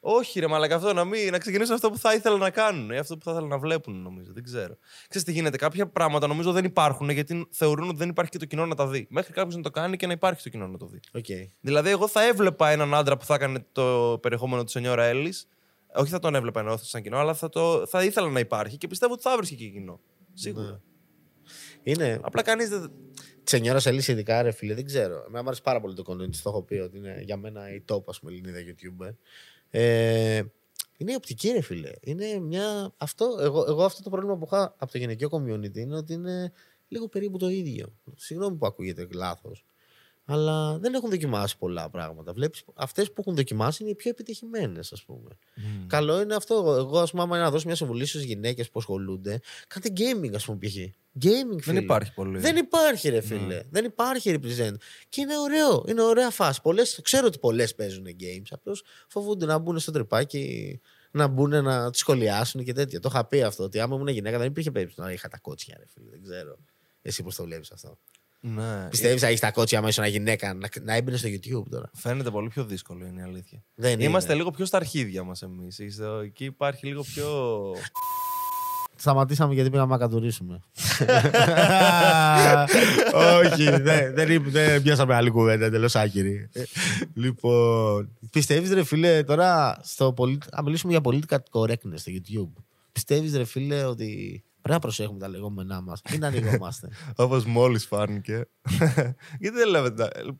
Όχι, ρε Μαλάκα, αυτό να, μην, να ξεκινήσουν αυτό που θα ήθελα να κάνουν ή αυτό που θα ήθελα να βλέπουν, νομίζω. Δεν ξέρω. Ξέρεις τι γίνεται. Κάποια πράγματα νομίζω δεν υπάρχουν γιατί θεωρούν ότι δεν υπάρχει και το κοινό να τα δει. Μέχρι κάποιος να το κάνει και να υπάρχει το κοινό να το δει. Οκ. Δηλαδή, εγώ θα έβλεπα έναν άντρα που θα έκανε το περιεχόμενο του Σενιόρα Έλλη. Όχι θα τον έβλεπα ενώ σαν κοινό, αλλά θα, το, θα ήθελα να υπάρχει και πιστεύω ότι θα βρίσκει και κοινό. Σίγουρα. Ναι. Είναι. Απλά κανείς δεν. Τσενιόρα Ελίσσα, ειδικά ρε φίλε, δεν ξέρω. Εμένα μου αρέσει πάρα πολύ το content της, το έχω πει ότι είναι για μένα η top, ας πούμε, Ελληνίδα YouTuber. Ε, είναι η οπτική, ρε φίλε. Είναι μια. Αυτό, εγώ, εγώ αυτό το πρόβλημα που είχα από το γυναικείο community είναι ότι είναι λίγο περίπου το ίδιο. Συγγνώμη που ακούγεται λάθος. Αλλά δεν έχουν δοκιμάσει πολλά πράγματα. Βλέπεις, αυτές που έχουν δοκιμάσει είναι οι πιο επιτυχημένες, ας πούμε. Καλό είναι αυτό. Εγώ, Εγώ, ας πούμε, άμα να δώσω μια συμβουλή στις γυναίκες που ασχολούνται, κάντε gaming, ας πούμε, π.χ. Gaming, Δεν φίλε. υπάρχει πολύ. Δεν υπάρχει, ρε φίλε. Δεν υπάρχει represent. Και είναι ωραίο. Είναι ωραία φάση. Πολλές, ξέρω ότι πολλές παίζουν games. Απλώς φοβούνται να μπουν στο τρυπάκι, να μπουν να τη σχολιάσουν και τέτοια. Το είχα πει αυτό. Ότι άμα ήμουν γυναίκα δεν υπήρχε περίπτωση να είχα τα κότσια, ρε φίλε. Δεν ξέρω. Εσύ πώς το βλέπεις αυτό. Ναι. Πιστεύεις να έχεις τα κότσια άμα ήσουν γυναίκα να, να έμπαινε στο YouTube τώρα; Φαίνεται πολύ πιο δύσκολο, είναι η αλήθεια. Δεν Είμαστε είναι. λίγο πιο στα αρχίδια μας εμείς. Εκεί υπάρχει λίγο πιο. Σταματήσαμε γιατί πήγαμε να κατουρίσουμε. Όχι, δεν, δεν, είπε- δεν πιάσαμε άλλη κουβέντα, εντελώς άκυρη. Ε, λοιπόν, πιστεύεις ρε φίλε, τώρα στο πολι... να μιλήσουμε για political correctness στο YouTube. Πιστεύεις ρε φίλε ότι πρέπει να προσέχουμε τα λεγόμενά μας ή να ανοιγόμαστε. Όπως μόλις φάνηκε. Γιατί δεν λέμε.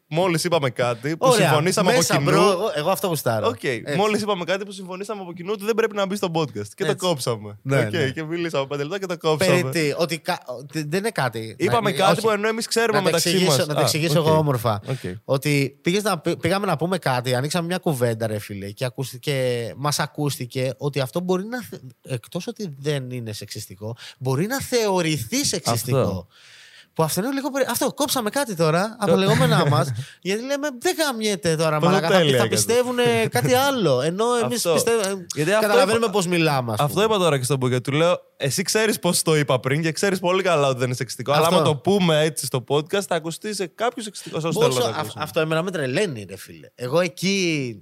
Μόλις είπαμε κάτι που Ωραία, συμφωνήσαμε μέσα, από κοινού. bro, εγώ, εγώ αυτό γουστάρω. Οκ, μόλις είπαμε κάτι που συμφωνήσαμε από κοινού ότι δεν πρέπει να μπει στο podcast. Και το Έτσι. κόψαμε. Ναι, Οκ, ναι. Και μιλήσαμε πέντε λεπτά και το κόψαμε. Περί τι, ότι κα- ότι δεν είναι κάτι. Είπαμε Να- κάτι όχι. που ενώ εμείς ξέρουμε να το μεταξύ εξηγήσω, μας. να το εξηγήσω εγώ όμορφα. Οκ. Ότι πήγες να, πή- πήγαμε να πούμε κάτι, ανοίξαμε μια κουβέντα, ρε φίλε, και, ακούστηκε, μας ακούστηκε ότι αυτό μπορεί να. θε- Εκτός ότι δεν είναι σεξιστικό, μπορεί να θεωρηθεί σεξιστικό. Αυτό. Που αυτό είναι λίγο. περί- Αυτό, κόψαμε κάτι τώρα από τα λεγόμενά μας. γιατί λέμε δεν γαμιέται τώρα, Πόσο μαλακά. Θα, τέλεια θα έκανε. πιστεύουν κάτι άλλο. Ενώ εμείς Αυτό. πιστεύουμε. Γιατί αυτό Καταλαβαίνουμε είπα- πώ μιλάμε. ας Αυτό πούμε. είπα τώρα και στον Μπούκια. Του λέω, εσύ ξέρεις πώ το είπα πριν και ξέρεις πολύ καλά ότι δεν είναι σεξιστικό. Αλλά Αυτό. άμα το πούμε έτσι στο podcast, θα ακουστεί σε κάποιο σεξιστικό. Όσο θέλω Πόσο, να το α- ακούσουμε. αυτό εμένα με τρελαίνει, ρε φίλε. Εγώ εκεί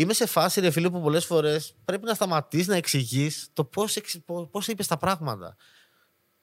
είμαι σε φάση, ρε φίλε, που πολλές φορές πρέπει να σταματήσει να εξηγείς το πώς πώς είπες τα πράγματα.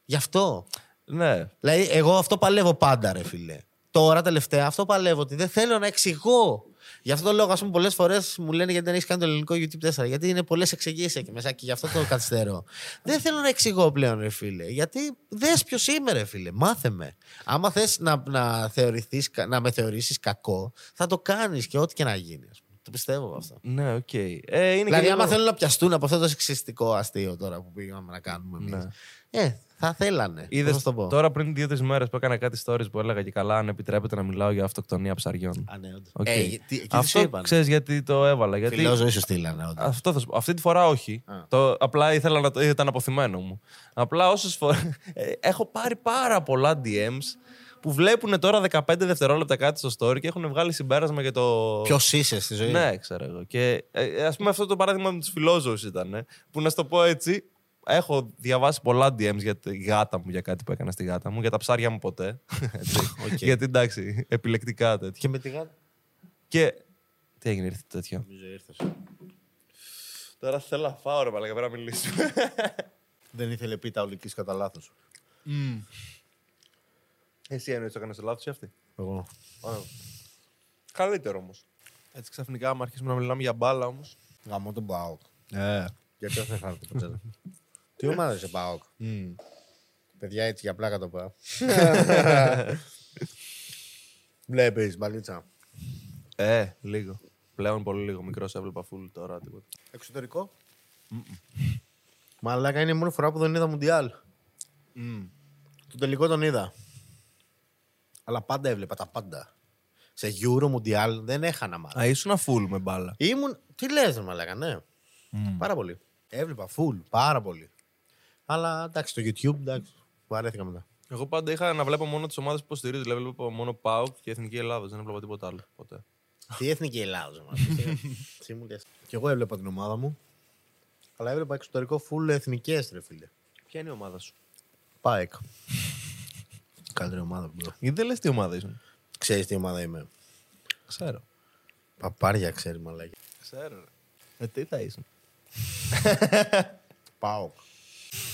Γι' αυτό. Ναι. Δηλαδή, εγώ αυτό παλεύω πάντα, ρε φίλε. Τώρα τελευταία αυτό παλεύω ότι δεν θέλω να εξηγώ. Γι' αυτό το λόγο, ας πούμε, πολλές φορές μου λένε γιατί δεν έχεις κάνει το ελληνικό YouTube 4. Γιατί είναι πολλές εξηγήσεις εκεί μέσα και γι' αυτό το καθυστερώ. δεν θέλω να εξηγώ πλέον, ρε φίλε. Γιατί δες ποιος είμαι, ρε φίλε. Μάθε με. Άμα θες να, να, θεωρηθείς, να με θεωρήσεις κακό, θα το κάνεις και ό,τι και να γίνει. Ας πούμε. Το πιστεύω αυτό. Ναι, οκ. Ε, είναι Δηλαδή, και άμα λίγο- θέλουν να πιαστούν από αυτό το σεξιστικό αστείο τώρα που πήγαμε να κάνουμε εμείς. Ναι. Ε, θα θέλανε. Είδες, Πώς θα το πω. τώρα πριν δύο-τρεις μέρες που έκανα κάτι stories που έλεγα και καλά αν επιτρέπεται να μιλάω για αυτοκτονία ψαριών. Α, ναι, όντως. Οκ. Ε, γιατί- εκεί τι σου Αυτό είπαν. ξέρεις γιατί το έβαλα. Γιατί... Φιλόζωοι σου στείλανε. όντως. Αυτό θα σου πω. Αυτή τη φορά όχι. Α. Το, απλά ήθελα να το. ήταν απωθημένο μου. Απλά όσες φορές. έχω πάρει πάρα πολλά DMs που βλέπουν τώρα 15 δευτερόλεπτα κάτι στο story και έχουν βγάλει συμπέρασμα για το. Ποιος είσαι στη ζωή. Ναι, ξέρω εγώ. Και ας πούμε αυτό το παράδειγμα με τους φιλόζωους ήταν. ε, που να σου το πω έτσι. Έχω διαβάσει πολλά DMs για τη γάτα μου, για κάτι που έκανα στη γάτα μου, για τα ψάρια μου ποτέ. Έτσι. Οκ. Γιατί εντάξει, επιλεκτικά τέτοια. Και με τη γάτα. Και. Τι έγινε, ήρθε τέτοιο; Νομίζω ήρθες. Τώρα θέλω να φάω, ρε Παλακα, πρέπει να μιλήσουμε. Δεν ήθελε πίτα ολική κατά λάθος. Εσύ εννοείς το έκανες λάθος ή αυτή; Εγώ. Καλύτερο όμως. Έτσι ξαφνικά, άμα αρχίσουμε να μιλάμε για μπάλα όμως. Γαμώ τον Πάοκ. Ε. Γιατί δεν θα το ξέρω. Τι ομάδα είσαι Πάοκ. Παιδιά έτσι για πλάκα το πάω. Βλέπεις μπαλίτσα. Ε, λίγο. Πλέον πολύ λίγο. Μικρός έβλεπα full τώρα τίποτα. Εξωτερικό; Μαλάκα είναι η μόνη φορά που δεν είδα Μουντιάλ. Το τελικό τον είδα. Αλλά πάντα έβλεπα τα πάντα. Σε Euro Mundial δεν έχανα μάλλον. Α, ήσουν full με μπάλα. Ήμουν. Τι λες, ρε Μαλάκα, ναι. Πάρα πολύ. Έβλεπα full, πάρα πολύ. Αλλά εντάξει, το YouTube, εντάξει. Βαρέθηκα μετά. Εγώ πάντα είχα να βλέπω μόνο τις ομάδες που υποστηρίζω. Δηλαδή βλέπω μόνο ΠΑΟΚ και Εθνική Ελλάδα. Δεν έβλεπα τίποτα άλλο ποτέ. Τι εθνική Ελλάδα, μα. Τι μου λες. Και εγώ έβλεπα την ομάδα μου. Αλλά έβλεπα εξωτερικό full εθνικές, ρε φίλε. Ποια είναι η ομάδα σου; Πάεκ. Καλύτερη ομάδα, bro. Γιατί δεν λες τι ομάδα ήσουν. Ξέρεις τι ομάδα είμαι. Ξέρω. Παπάρια ξέρει, μαλάκι. Ξέρω. Ρε. Ε, τι θα ήσουν. Πάοκ.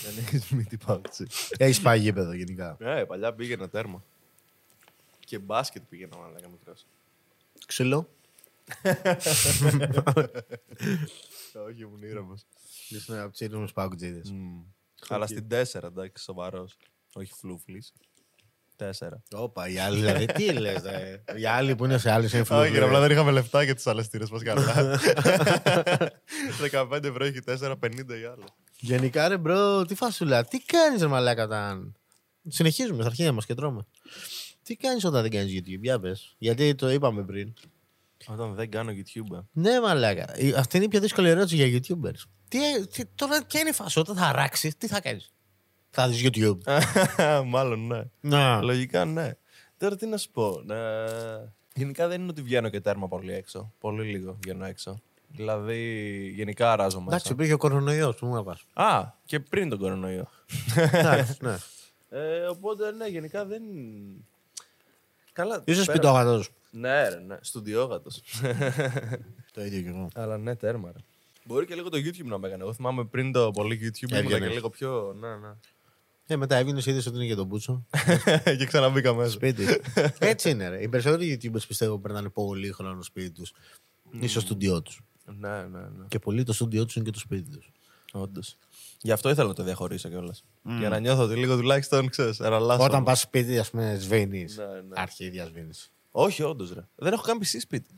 Δεν έχεις μύτη πάουτσι. Έχεις πάει γήπεδο γενικά. Ε, παλιά πήγαινα τέρμα. Και μπάσκετ πήγαινα μάλλον μικρός. Ξύλο. Όχι, ήμουν ήρεμος. Ήσουν από τους ήρεμου πάουκτζίδε. Αλλά στην 4, εντάξει, σοβαρός. Όχι φλούφλης. 4. Όπα, οι άλλοι δηλαδή. Τι λες, Οι άλλοι που είναι σε άλλε είναι Όχι, ρε, απλά φλούγοι. δεν είχαμε λεφτά για τι άλλε τύρε μας καλά. 15 ευρώ έχει 4, 50 οι άλλε. Γενικά, ρε μπρο, τι φασούλα. Τι κάνεις, ρε μαλάκα, όταν. Συνεχίζουμε στα αρχεία μας και τρώμε. Τι κάνεις όταν δεν κάνεις YouTube, για πες. Γιατί το είπαμε πριν. Όταν δεν κάνω YouTube. Ναι, μαλάκα. Η- Αυτή είναι η πιο δύσκολη ερώτηση για YouTubers. Τι, τι, τώρα ποια είναι η φάση, όταν θα αράξεις, τι θα κάνεις; Θα δεις YouTube. Μάλλον ναι. Να. Λογικά ναι. Τώρα τι να σου πω. Ε, γενικά δεν είναι ότι βγαίνω και τέρμα πολύ έξω. Πολύ λίγο βγαίνω έξω. Δηλαδή, γενικά αράζω μέσα. Εντάξει, υπήρχε ο κορονοϊός, που μου να πας. Α, και πριν τον κορονοϊό. Εντάξει, ναι. Ε, οπότε, ναι, γενικά δεν. Καλά. Είσαι πέρα- σπιτόγατος. Ναι, ρε, ναι. Στουδιόγατος. Το ίδιο κι εγώ. Αλλά ναι, τέρμα. Ρε. Μπορεί και λίγο το YouTube να με έκανε. Εγώ θυμάμαι πριν το πολύ YouTube ήμουν Έβγαινες. και λίγο πιο. Ναι, ναι. Ε, μετά έβγαινε, είδε ότι είναι για τον Μπούτσο. και ξαναμπήκα μέσα. Σπίτι. Έτσι είναι, ρε. Οι περισσότεροι YouTubers πιστεύω περνάνε πολύ χρόνο σπίτι τους ή στο στούντιό τους. Ναι, ναι, ναι. Και πολύ το στούντιό τους είναι και το σπίτι τους. Όντως. Γι' αυτό ήθελα να το διαχωρίσω κιόλας. Για να νιώθω ότι λίγο τουλάχιστον ξέρεις. Όταν πας σπίτι, ας πούμε, σβήνεις. Ναι, ναι. Αρχίδια σβήνεις. Όχι, όντως ρε. Δεν έχω καν PC σπίτι.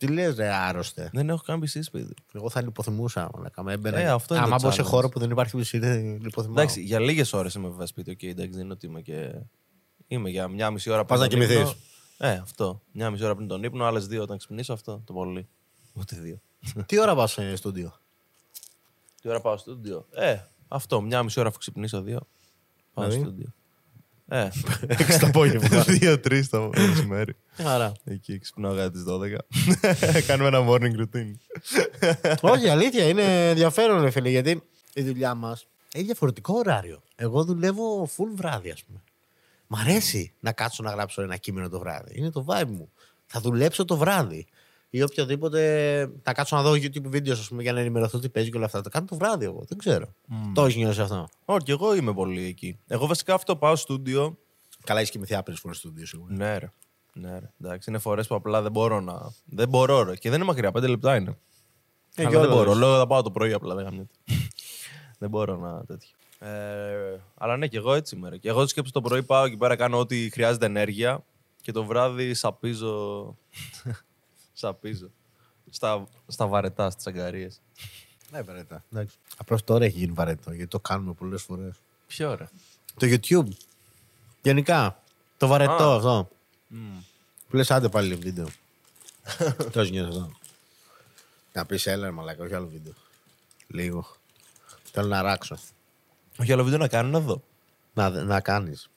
Τι λες, ρε, άρρωστε. Δεν έχω καν PC σπίτι. Εγώ θα λιποθυμούσα. μαλάκα, με έμπαινα. Ε, αυτό είναι Άμα το μπω σε challenge. χώρο που δεν υπάρχει PC, δεν λιποθυμάω. Εντάξει, για λίγες ώρες είμαι βέβαια σπίτι. Οκ, εντάξει, δεν είναι ότι είμαι και. Είμαι για μια μισή ώρα Πας πριν. να τον κοιμηθείς. ύπνο. Ε, αυτό. Μια μισή ώρα πριν τον ύπνο, άλλες δύο όταν ξυπνήσω. Αυτό το πολύ. Ούτε δύο. Τι ώρα πας στο στούντιο; Τι ώρα πάω στο στούντιο. Ε, αυτό. Μια μισή ώρα αφού ξυπνήσω, δύο. Πάω στο Δηλαδή; στούντιο. Ε, Έξι το απόγευμα. δύο-τρει το μεσημέρι. Χαρά. Εκεί ξυπνάω για τι 12. Κάνουμε ένα morning routine. Όχι, αλήθεια, είναι ενδιαφέρον, ρε φίλε, γιατί η δουλειά μας έχει διαφορετικό ωράριο. Εγώ δουλεύω full βράδυ, ας πούμε. Μ' αρέσει να κάτσω να γράψω ένα κείμενο το βράδυ. Είναι το vibe μου. Θα δουλέψω το βράδυ. Ή οποιοδήποτε. Θα κάτσω να δω YouTube βίντεο, ας πούμε, για να ενημερωθώ τι παίζει και όλα αυτά. Το κάνω το βράδυ εγώ. Δεν ξέρω. Το έχεις νιώσει αυτό; Όχι, και εγώ είμαι πολύ εκεί. Εγώ βασικά αυτό πάω στούντιο. Καλά, έχει κοιμηθεί άπειρε φορέ στο στούντιο σίγουρα. Ναι, ρε. Ναι, ρε. Εντάξει, είναι φορές που απλά δεν μπορώ να. Δεν μπορώ, ρε. Και δεν είναι μακριά, πέντε λεπτά είναι. Ε, Αλλά και δεν όλο μπορώ. λες. Λέω θα πάω το πρωί απλά, δεν γαμιέται. δεν μπορώ να τέτοιο. Ε, αλλά ναι, και εγώ έτσι είμαι. ρε. Και εγώ σκέψω το πρωί πάω εκεί πέρα, κάνω ό,τι χρειάζεται ενέργεια και το βράδυ σαπίζω. Σαπίζω. Στα, στα βαρετά, στις αγκαρίε. Ναι, βαρετά. Απλώς τώρα έχει γίνει βαρετό γιατί το κάνουμε πολλές φορές. Ποιο ρε; Το YouTube. Γενικά. Το βαρετό Α. αυτό. Που λες, άντε πάλι βίντεο. Το έχει νιώσει αυτό. Να πεις έλα, ρε μαλάκα, όχι άλλο βίντεο. Λίγο. Θέλω να ράξω. Όχι άλλο βίντεο να κάνω να δω. Να, να κάνεις.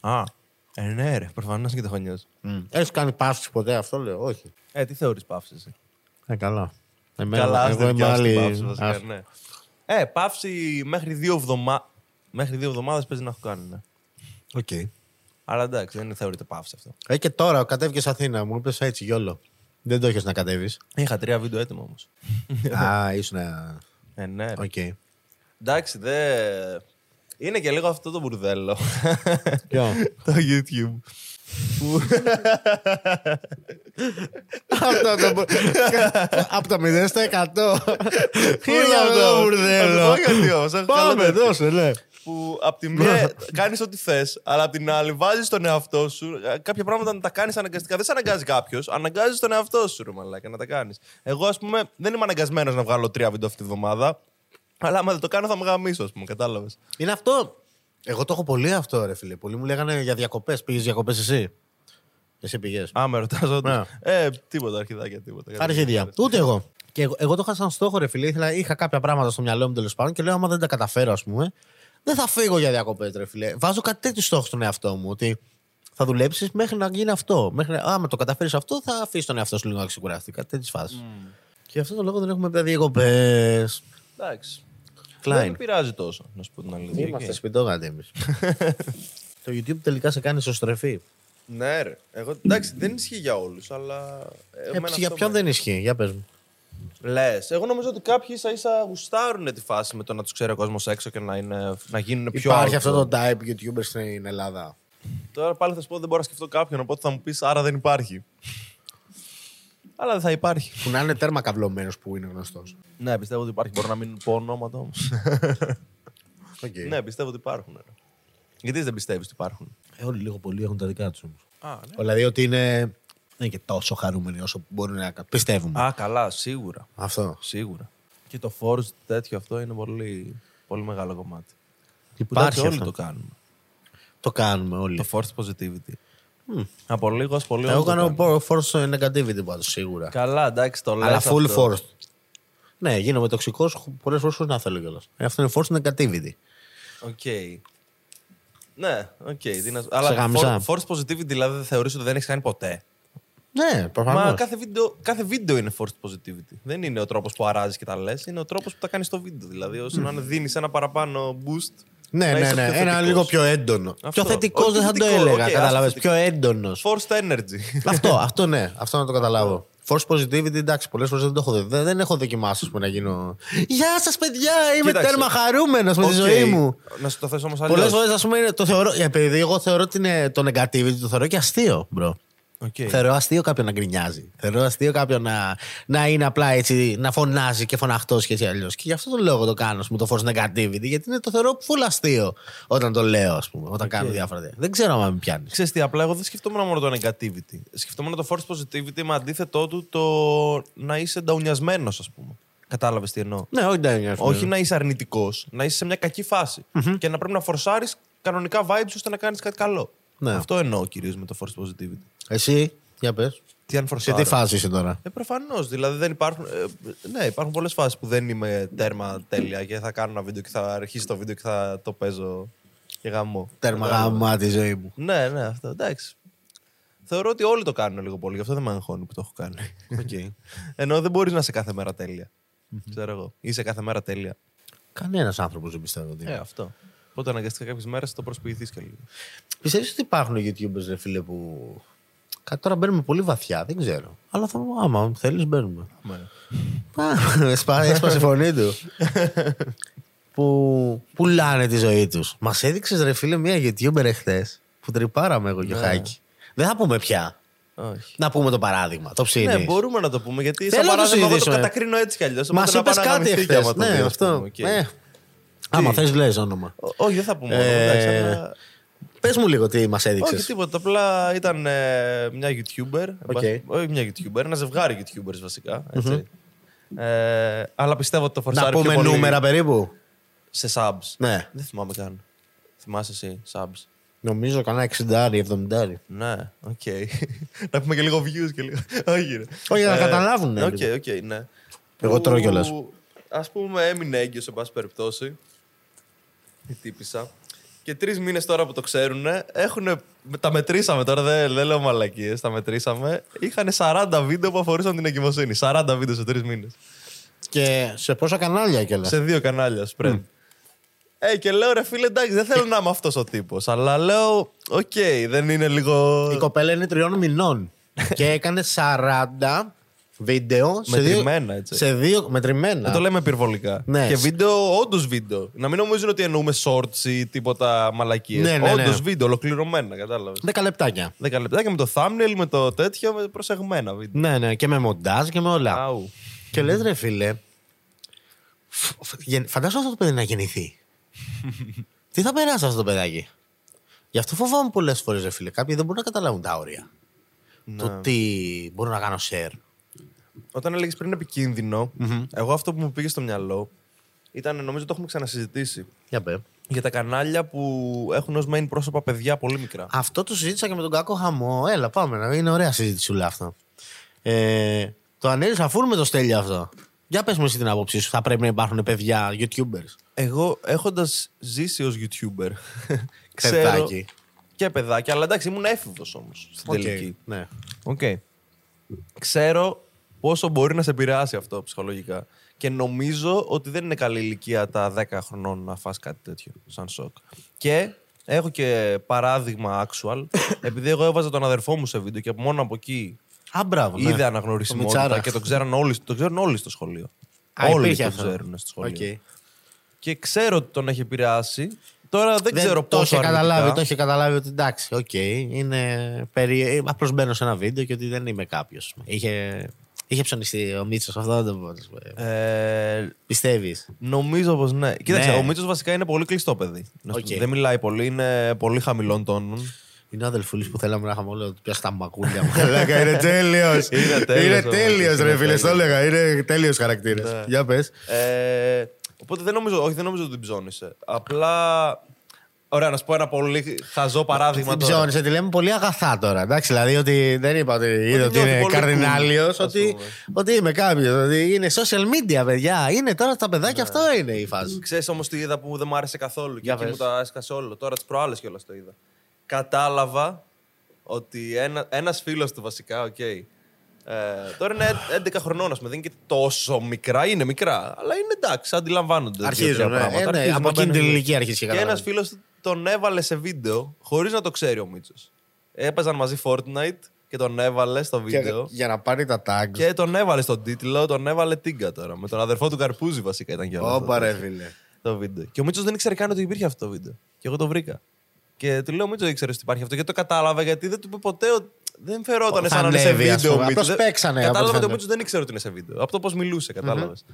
Α, ε, ναι, ρε, προφανώς και το έχω νιώσει. Έχεις κάνει παύση ποτέ αυτό, λέω. Όχι. Ε, τι θεωρείς παύση εσύ; Ε, καλά. Εμένα, Καλά, ας εγώ δεν είμαι πιάσεις την άλλη. παύση, βασικά, Ας- ναι. Ε, παύση μέχρι δύο εβδομάδες. Μέχρι δύο εβδομάδες παίζει να έχω κάνει, ναι. Οκ. Αλλά εντάξει, δεν θεωρείται παύση αυτό. Ε, και τώρα κατέβηκες Αθήνα, μου είπες έτσι YOLO. Δεν το έχεις να κατέβεις. Είχα τρία βίντεο έτοιμα όμως. Α, ήσουν. Ε, ναι. ρε. Οκ. Εντάξει, δε. Είναι και λίγο αυτό το μπουρδέλο. Ποιο; το YouTube. Που... Αυτό το. Από το 0 στα 100. Τι είναι αυτό, μπουρδέλο. γιατί όμως, έχω καλό Πάμε, τέτοιο. δώσε, ναι. που απ' τη μία κάνεις ό,τι θες, αλλά απ' την άλλη βάζεις τον εαυτό σου. ε, Κάποια πράγματα να τα κάνεις αναγκαστικά. Δεν σε αναγκάζει κάποιος, αναγκάζεις τον εαυτό σου, ρε μαλάκα, να τα κάνεις. Εγώ, ας πούμε, δεν είμαι αναγκασμένος να βγάλω τρία βίντεο αυτή τη βδομάδα. Αλλά άμα δεν το κάνω, θα με γαμίσω, ας πούμε, κατάλαβες. Είναι αυτό. Εγώ το έχω πολύ αυτό, ρε φίλε. Πολλοί μου λέγανε για διακοπές. Πήγες διακοπές εσύ; Εσύ πηγέ. Α, με ρωτάς Ναι. Ε, τίποτα, αρχιδάκια, τίποτα. Αρχίδια. Ούτε εγώ. Και εγώ, εγώ το είχα σαν στόχο, ρε φίλε. Ήθελα, είχα κάποια πράγματα στο μυαλό μου τέλος πάντων και λέω: Άμα δεν τα καταφέρω, ας πούμε, δεν θα φύγω για διακοπές, ρε φίλε. Βάζω κάτι τέτοιο στόχο στον εαυτό μου. Ότι θα δουλέψεις μέχρι να γίνει αυτό. Μέχρι, άμα το καταφέρεις αυτό, θα αφήσεις τον εαυτό σου λίγο να ξεκουραστεί. Κάτι τέτοιες φάσεις. Και γι' αυτό το λόγο δεν έχουμε πάει διακοπές. Εντάξει. Κλάιν. Δεν με πειράζει τόσο, να σου πω την αλήθεια. Είμαστε Οκ. σπιτόγατες εμείς. το YouTube τελικά σε κάνει εσωστρεφή. Ναι, ρε. Εγώ, εντάξει, δεν ισχύει για όλους, αλλά. Ε, για ποιον δεν ισχύει, για πες μου. Λες. Εγώ νομίζω ότι κάποιοι ίσα ίσα γουστάρουν τη φάση με το να τους ξέρει ο κόσμος έξω και να, είναι, να γίνουν πιο Υπάρχει outdoor. αυτό το type YouTuber στην Ελλάδα. Τώρα πάλι θα σου πω δεν μπορώ να σκεφτώ κάποιον, οπότε θα μου πεις άρα δεν υπάρχει. Αλλά δεν θα υπάρχει. Που να είναι τέρμα καυλωμένο που είναι γνωστός. Ναι, πιστεύω ότι υπάρχει. Μπορώ να μην πω ονόματα όμως. Okay. ναι, πιστεύω ότι υπάρχουν. Ρε. Γιατί εσύ δεν πιστεύεις ότι υπάρχουν; Ε, όλοι λίγο πολύ έχουν τα δικά τους όμως. Α, ναι. Δηλαδή ότι είναι. Δεν είναι και τόσο χαρούμενοι όσο μπορούν να κάνουν. Πιστεύουμε. Α, καλά, σίγουρα. Αυτό. Σίγουρα. Και το force τέτοιο αυτό είναι πολύ, πολύ μεγάλο κομμάτι. Που Υπάρχει εντάξει, όλοι αυτό. το κάνουμε. Το κάνουμε όλοι. Το force positivity. Από λίγο ως πολύ. Εγώ όλοι το κάνω κάνουμε. force negativity πάντως σίγουρα. Καλά, εντάξει, το λέω. Αλλά full force. Ναι, γίνομαι τοξικός πολλές φορές χωρίς να θέλω κιόλας. Ε, Αυτό είναι force negativity. Οκ. Ναι, οκ. τι να- Αλλά γάμισα. for- force positivity δηλαδή δεν θεωρείς ότι δεν έχεις κάνει ποτέ; Ναι, προφανώς. Μα κάθε βίντεο, κάθε βίντεο είναι forced positivity. Δεν είναι ο τρόπος που αράζεις και τα λες, είναι ο τρόπος που τα κάνεις στο βίντεο. Δηλαδή, όσο να δίνεις ένα παραπάνω boost. Ναι, να ναι, είσαι ναι. πιο Ένα θετικός. λίγο πιο έντονο. Αυτό. Πιο θετικός Όχι δεν θα το θετικό, έλεγα. οκ, Κατάλαβες. άστο Πιο έντονος. Forced energy. αυτό, αυτό ναι. Αυτό να το καταλάβω. Force positivity, εντάξει, πολλές φορές δεν το έχω δει. Δεν, δεν έχω δοκιμάσει ας πούμε, να γίνω. Γεια σας, παιδιά! Είμαι Κοίταξε. τέρμα χαρούμενος με τη Οκ. ζωή μου. Να σου το θέσω όμως Πολλές αλλιώ. φορές, ας πούμε, είναι- το θεωρώ. ε, Επειδή εγώ θεωρώ ότι είναι το negativity, το θεωρώ και αστείο, bro. Θεωρώ αστείο κάποιον να γκρινιάζει. Θεωρώ αστείο κάποιον να, να είναι απλά έτσι, να φωνάζει και φωναχτός και έτσι αλλιώς. Και γι' αυτό το λόγο το κάνω, ας πούμε, το force negativity, γιατί είναι, το θεωρώ full αστείο όταν το λέω, ας πούμε, όταν κάνω διάφορα τέτοια. Δεν ξέρω αν με πιάνει. Ξέρεις τι, απλά εγώ δεν σκεφτόμουν μόνο το negativity. Σκεφτόμουν το force positivity με αντίθετό του το να είσαι νταουνιασμένος, ας πούμε. Κατάλαβες τι εννοώ; Ναι, όχι, δεν είναι. Όχι να είσαι αρνητικός, να είσαι σε μια κακή φάση. Και να πρέπει να φορσάρεις κανονικά vibes ώστε να κάνεις κάτι καλό. Ναι. Αυτό εννοώ κυρίως με το force positivity. Εσύ, για πες. Τι αν Σε φορσάρω. τι φάση είσαι τώρα; Ε, προφανώς. Δηλαδή δεν υπάρχουν. Ε, ναι, υπάρχουν πολλές φάσεις που δεν είμαι τέρμα τέλεια και θα κάνω ένα βίντεο και θα αρχίσει το βίντεο και θα το παίζω και γαμώ. Τέρμα Κατάλαβες. γάμα τη ζωή μου. Ναι, ναι, αυτό. Εντάξει. Θεωρώ ότι όλοι το κάνουν λίγο πολύ, γι' αυτό δεν με αγχώνει που το έχω κάνει. Okay. Ενώ δεν μπορείς να είσαι κάθε μέρα τέλεια. Ξέρω εγώ. Είσαι κάθε μέρα τέλεια. Κανένας άνθρωπος δεν πιστεύω ότι. Ε, είναι. αυτό. Οπότε αναγκαστικά κάποιες μέρες θα το προσποιηθείς και λίγο. Πιστεύεις ότι υπάρχουν YouTubers, ρε φίλε, που Κάτι τώρα μπαίνουμε πολύ βαθιά, δεν ξέρω. Αλλά θα, άμα θέλεις, μπαίνουμε. Α, σπά- Έσπασε η φωνή του. που πουλάνε τη ζωή τους. Μας έδειξες, ρε φίλε, μια YouTuber εχθές που τριπάραμε εγώ και ο Ναι. Χάκη. Δεν θα πούμε πια. Όχι. Να πούμε το παράδειγμα. Το ψήνεις. Ναι, μπορούμε να το πούμε γιατί Θέλω σαν να το παράδειγμα εγώ το συζητήσουμε. κατακρίνω έτσι κι αλλιώς. Μας είπες κάτι εχθές. Ναι, αυτό. Ε, άμα θες, λες όνομα. Όχι, δεν θα πούμε. Ε, εντάξει, αλλά- Πες μου λίγο τι μας έδειξες. Όχι, τίποτα. Απλά ήταν ε, μια YouTuber. Οκ. Όχι μια YouTuber, ένα ζευγάρι YouTubers βασικά. Έτσι. Ε, αλλά πιστεύω ότι το Να φορσάρει πούμε πιο πολύ νούμερα περίπου; σε subs. Ναι. Δεν θυμάμαι καν. Θυμάσαι εσύ, subs. Νομίζω κανένα 60 70 Ναι, οκ. να πούμε και λίγο views και λίγο. Όχι, ρε. Όχι, να καταλάβουν, ναι, Οκ, λίγο. οκ, ναι. Εγώ Που, τρώω κιόλας. Ας πούμε, έμεινε έγκυος σε πάση περιπτώσει. Η τύπισσα. Και τρεις μήνες τώρα που το ξέρουν, έχουν, τα μετρήσαμε τώρα, δεν, δεν λέω μαλακίες. Τα μετρήσαμε. Είχαν 40 βίντεο που αφορούσαν την εγκυμοσύνη. 40 βίντεο σε τρεις μήνες. Και σε πόσα κανάλια κιόλας; Σε δύο κανάλια spread. Ε, και λέω ρε φίλε, εντάξει, δεν θέλω να είμαι αυτός ο τύπος. Αλλά λέω, οκ, δεν είναι λίγο. Η κοπέλα είναι τριών μηνών. και έκανε 40 βίντεο. σε δύο- Μετρημένα, έτσι. Σε δύο. Μετρημένα. Δεν το λέμε υπερβολικά. Ναι. Και βίντεο, όντως βίντεο. Να μην νομίζουν ότι εννοούμε shorts ή τίποτα μαλακίες. Ναι, ναι, ναι. Όντως βίντεο, ολοκληρωμένα, κατάλαβες. 10 λεπτάκια. 10 λεπτά και με το thumbnail, με το τέτοιο, με προσεγμένα βίντεο. Ναι, ναι, και με μοντάζ και με όλα. Αου. Και λες, ρε φίλε. φ- φ- γεν- Φαντάζομαι αυτό το παιδί να γεννηθεί. Τι θα περάσει αυτό το παιδάκι; Γι' αυτό φοβάμαι πολλές φορές, ρε φίλε. Κάποιοι δεν μπορούν να καταλάβουν τα όρια. Ναι. Το τι μπορώ να κάνω share. Όταν έλεγες πριν επικίνδυνο, εγώ αυτό που μου πήγε στο μυαλό ήταν, νομίζω το έχουμε ξανασυζητήσει, Για πέ. για τα κανάλια που έχουν ως main πρόσωπα παιδιά πολύ μικρά. Αυτό το συζήτησα και με τον κακό χαμό. Έλα, πάμε. να- Είναι ωραία συζήτηση όλα αυτό. Ε, το ανέλυσα αφού με το στέλνει αυτό. Για πες μου εσύ την άποψή σου. Θα πρέπει να υπάρχουν παιδιά, YouTubers; Εγώ έχοντας ζήσει ως YouTuber. ξέρω. Παιδάκι. Και παιδάκι, αλλά εντάξει, ήμουν έφηβος όμως στην Οκ, τελική. Ναι. Οκ. Ξέρω πόσο μπορεί να σε επηρεάσει αυτό ψυχολογικά. Και νομίζω ότι δεν είναι καλή ηλικία τα 10 χρονών να φας κάτι τέτοιο, σαν σοκ. Και έχω και παράδειγμα actual, επειδή εγώ έβαζα τον αδερφό μου σε βίντεο και μόνο από εκεί Α, μπράβο. ναι. είδε Το αναγνωρισιμότητα Μιτσάρα. και το ξέραν όλοι, το ξέρουν όλοι στο σχολείο. Α, όλοι υπήρχε το αυτό. ξέρουν στο σχολείο. Οκ. Και ξέρω ότι τον έχει επηρεάσει. Τώρα δεν, ξέρω το πόσο είχε αρνητικά. καταλάβει, το είχε καταλάβει ότι εντάξει, οκ, είναι περί... Απλώς μπαίνω σε ένα βίντεο και ότι δεν είμαι κάποιος. Είχε, είχε ψωνιστεί ο Μίτσος αυτό, δεν το πω. Ε, Πιστεύεις; Νομίζω πως ναι. Κοίταξε, Ναι. ο Μίτσος βασικά είναι πολύ κλειστό παιδί. Να σου πω. Οκ. Δεν μιλάει πολύ, είναι πολύ χαμηλών τόνων. Είναι ο αδελφούλης που θέλαμε να είχαμε όλο πια στα μακούλια μου. Λέγα, είναι τέλειος. Είναι τέλειος Είναι όμως, τέλειος, είναι ρε φίλε. Το τέλειος. έλεγα. Είναι τέλειος χαρακτήρας. Ναι. Για πες. Ε, οπότε δεν νομίζω, όχι, δεν νομίζω ότι την ψώνισε. Απλά. Ωραία, να σου πω ένα πολύ χαζό παράδειγμα. Την τώρα. ψώνισε, τη λέμε πολύ αγαθά τώρα. Εντάξει, δηλαδή ότι δεν είπα ότι είδε ότι νιώθει είναι πολύ καρδινάλιος, cool, ας ότι, πούμε. ότι είμαι κάποιος. Ότι είναι social media, παιδιά. Είναι τώρα τα Ναι. παιδάκια, αυτό είναι η φάση. Ξέρεις όμως τι είδα που δεν μου άρεσε καθόλου. Και Για εκεί πες. μου τα έσκασε όλο. Τώρα τις προάλλες κιόλας το είδα. Κατάλαβα ότι ένα, ένας φίλος του βασικά, οκ. Ε, τώρα είναι 11 χρονών, ας πούμε. Δεν είναι και τόσο μικρά. Είναι μικρά. Αλλά είναι εντάξει, αντιλαμβάνονται. Αρχίζουν, δύο-τρία ναι. πράγματα. Ε, ναι, Αρχίζουν από να εκείνη την μπαίνουν. ηλικία αρχίζει και Και ένας καταλαβαίνει. φίλος του τον έβαλε σε βίντεο χωρίς να το ξέρει ο Μίτσος. Έπαιζαν μαζί Fortnite και τον έβαλε στο βίντεο. Για να πάρει τα tags. Και τον έβαλε στον τίτλο, τον έβαλε τίγκα τώρα. Με τον αδερφό του Καρπούζη βασικά ήταν και όλο αυτό Όπα το- ρε φίλε. το βίντεο. Και ο Μίτσος δεν ήξερε καν ότι υπήρχε αυτό το βίντεο. Και εγώ το βρήκα. Και του λέω: Μίτσο, ήξερες ότι υπάρχει αυτό. Και το κατάλαβα γιατί δεν του είπε ποτέ ότι. Δεν φερόταν Θα σαν να είναι σε ανέβει, ας βίντεο. πούμε. ο Μίτσος. Απλώς Δεν- παίξανε, από ό,τι Κατάλαβα ότι ο φαίνεται. Μίτσο δεν ήξερε ότι είναι σε βίντεο. Από το πώς μιλούσε, κατάλαβες.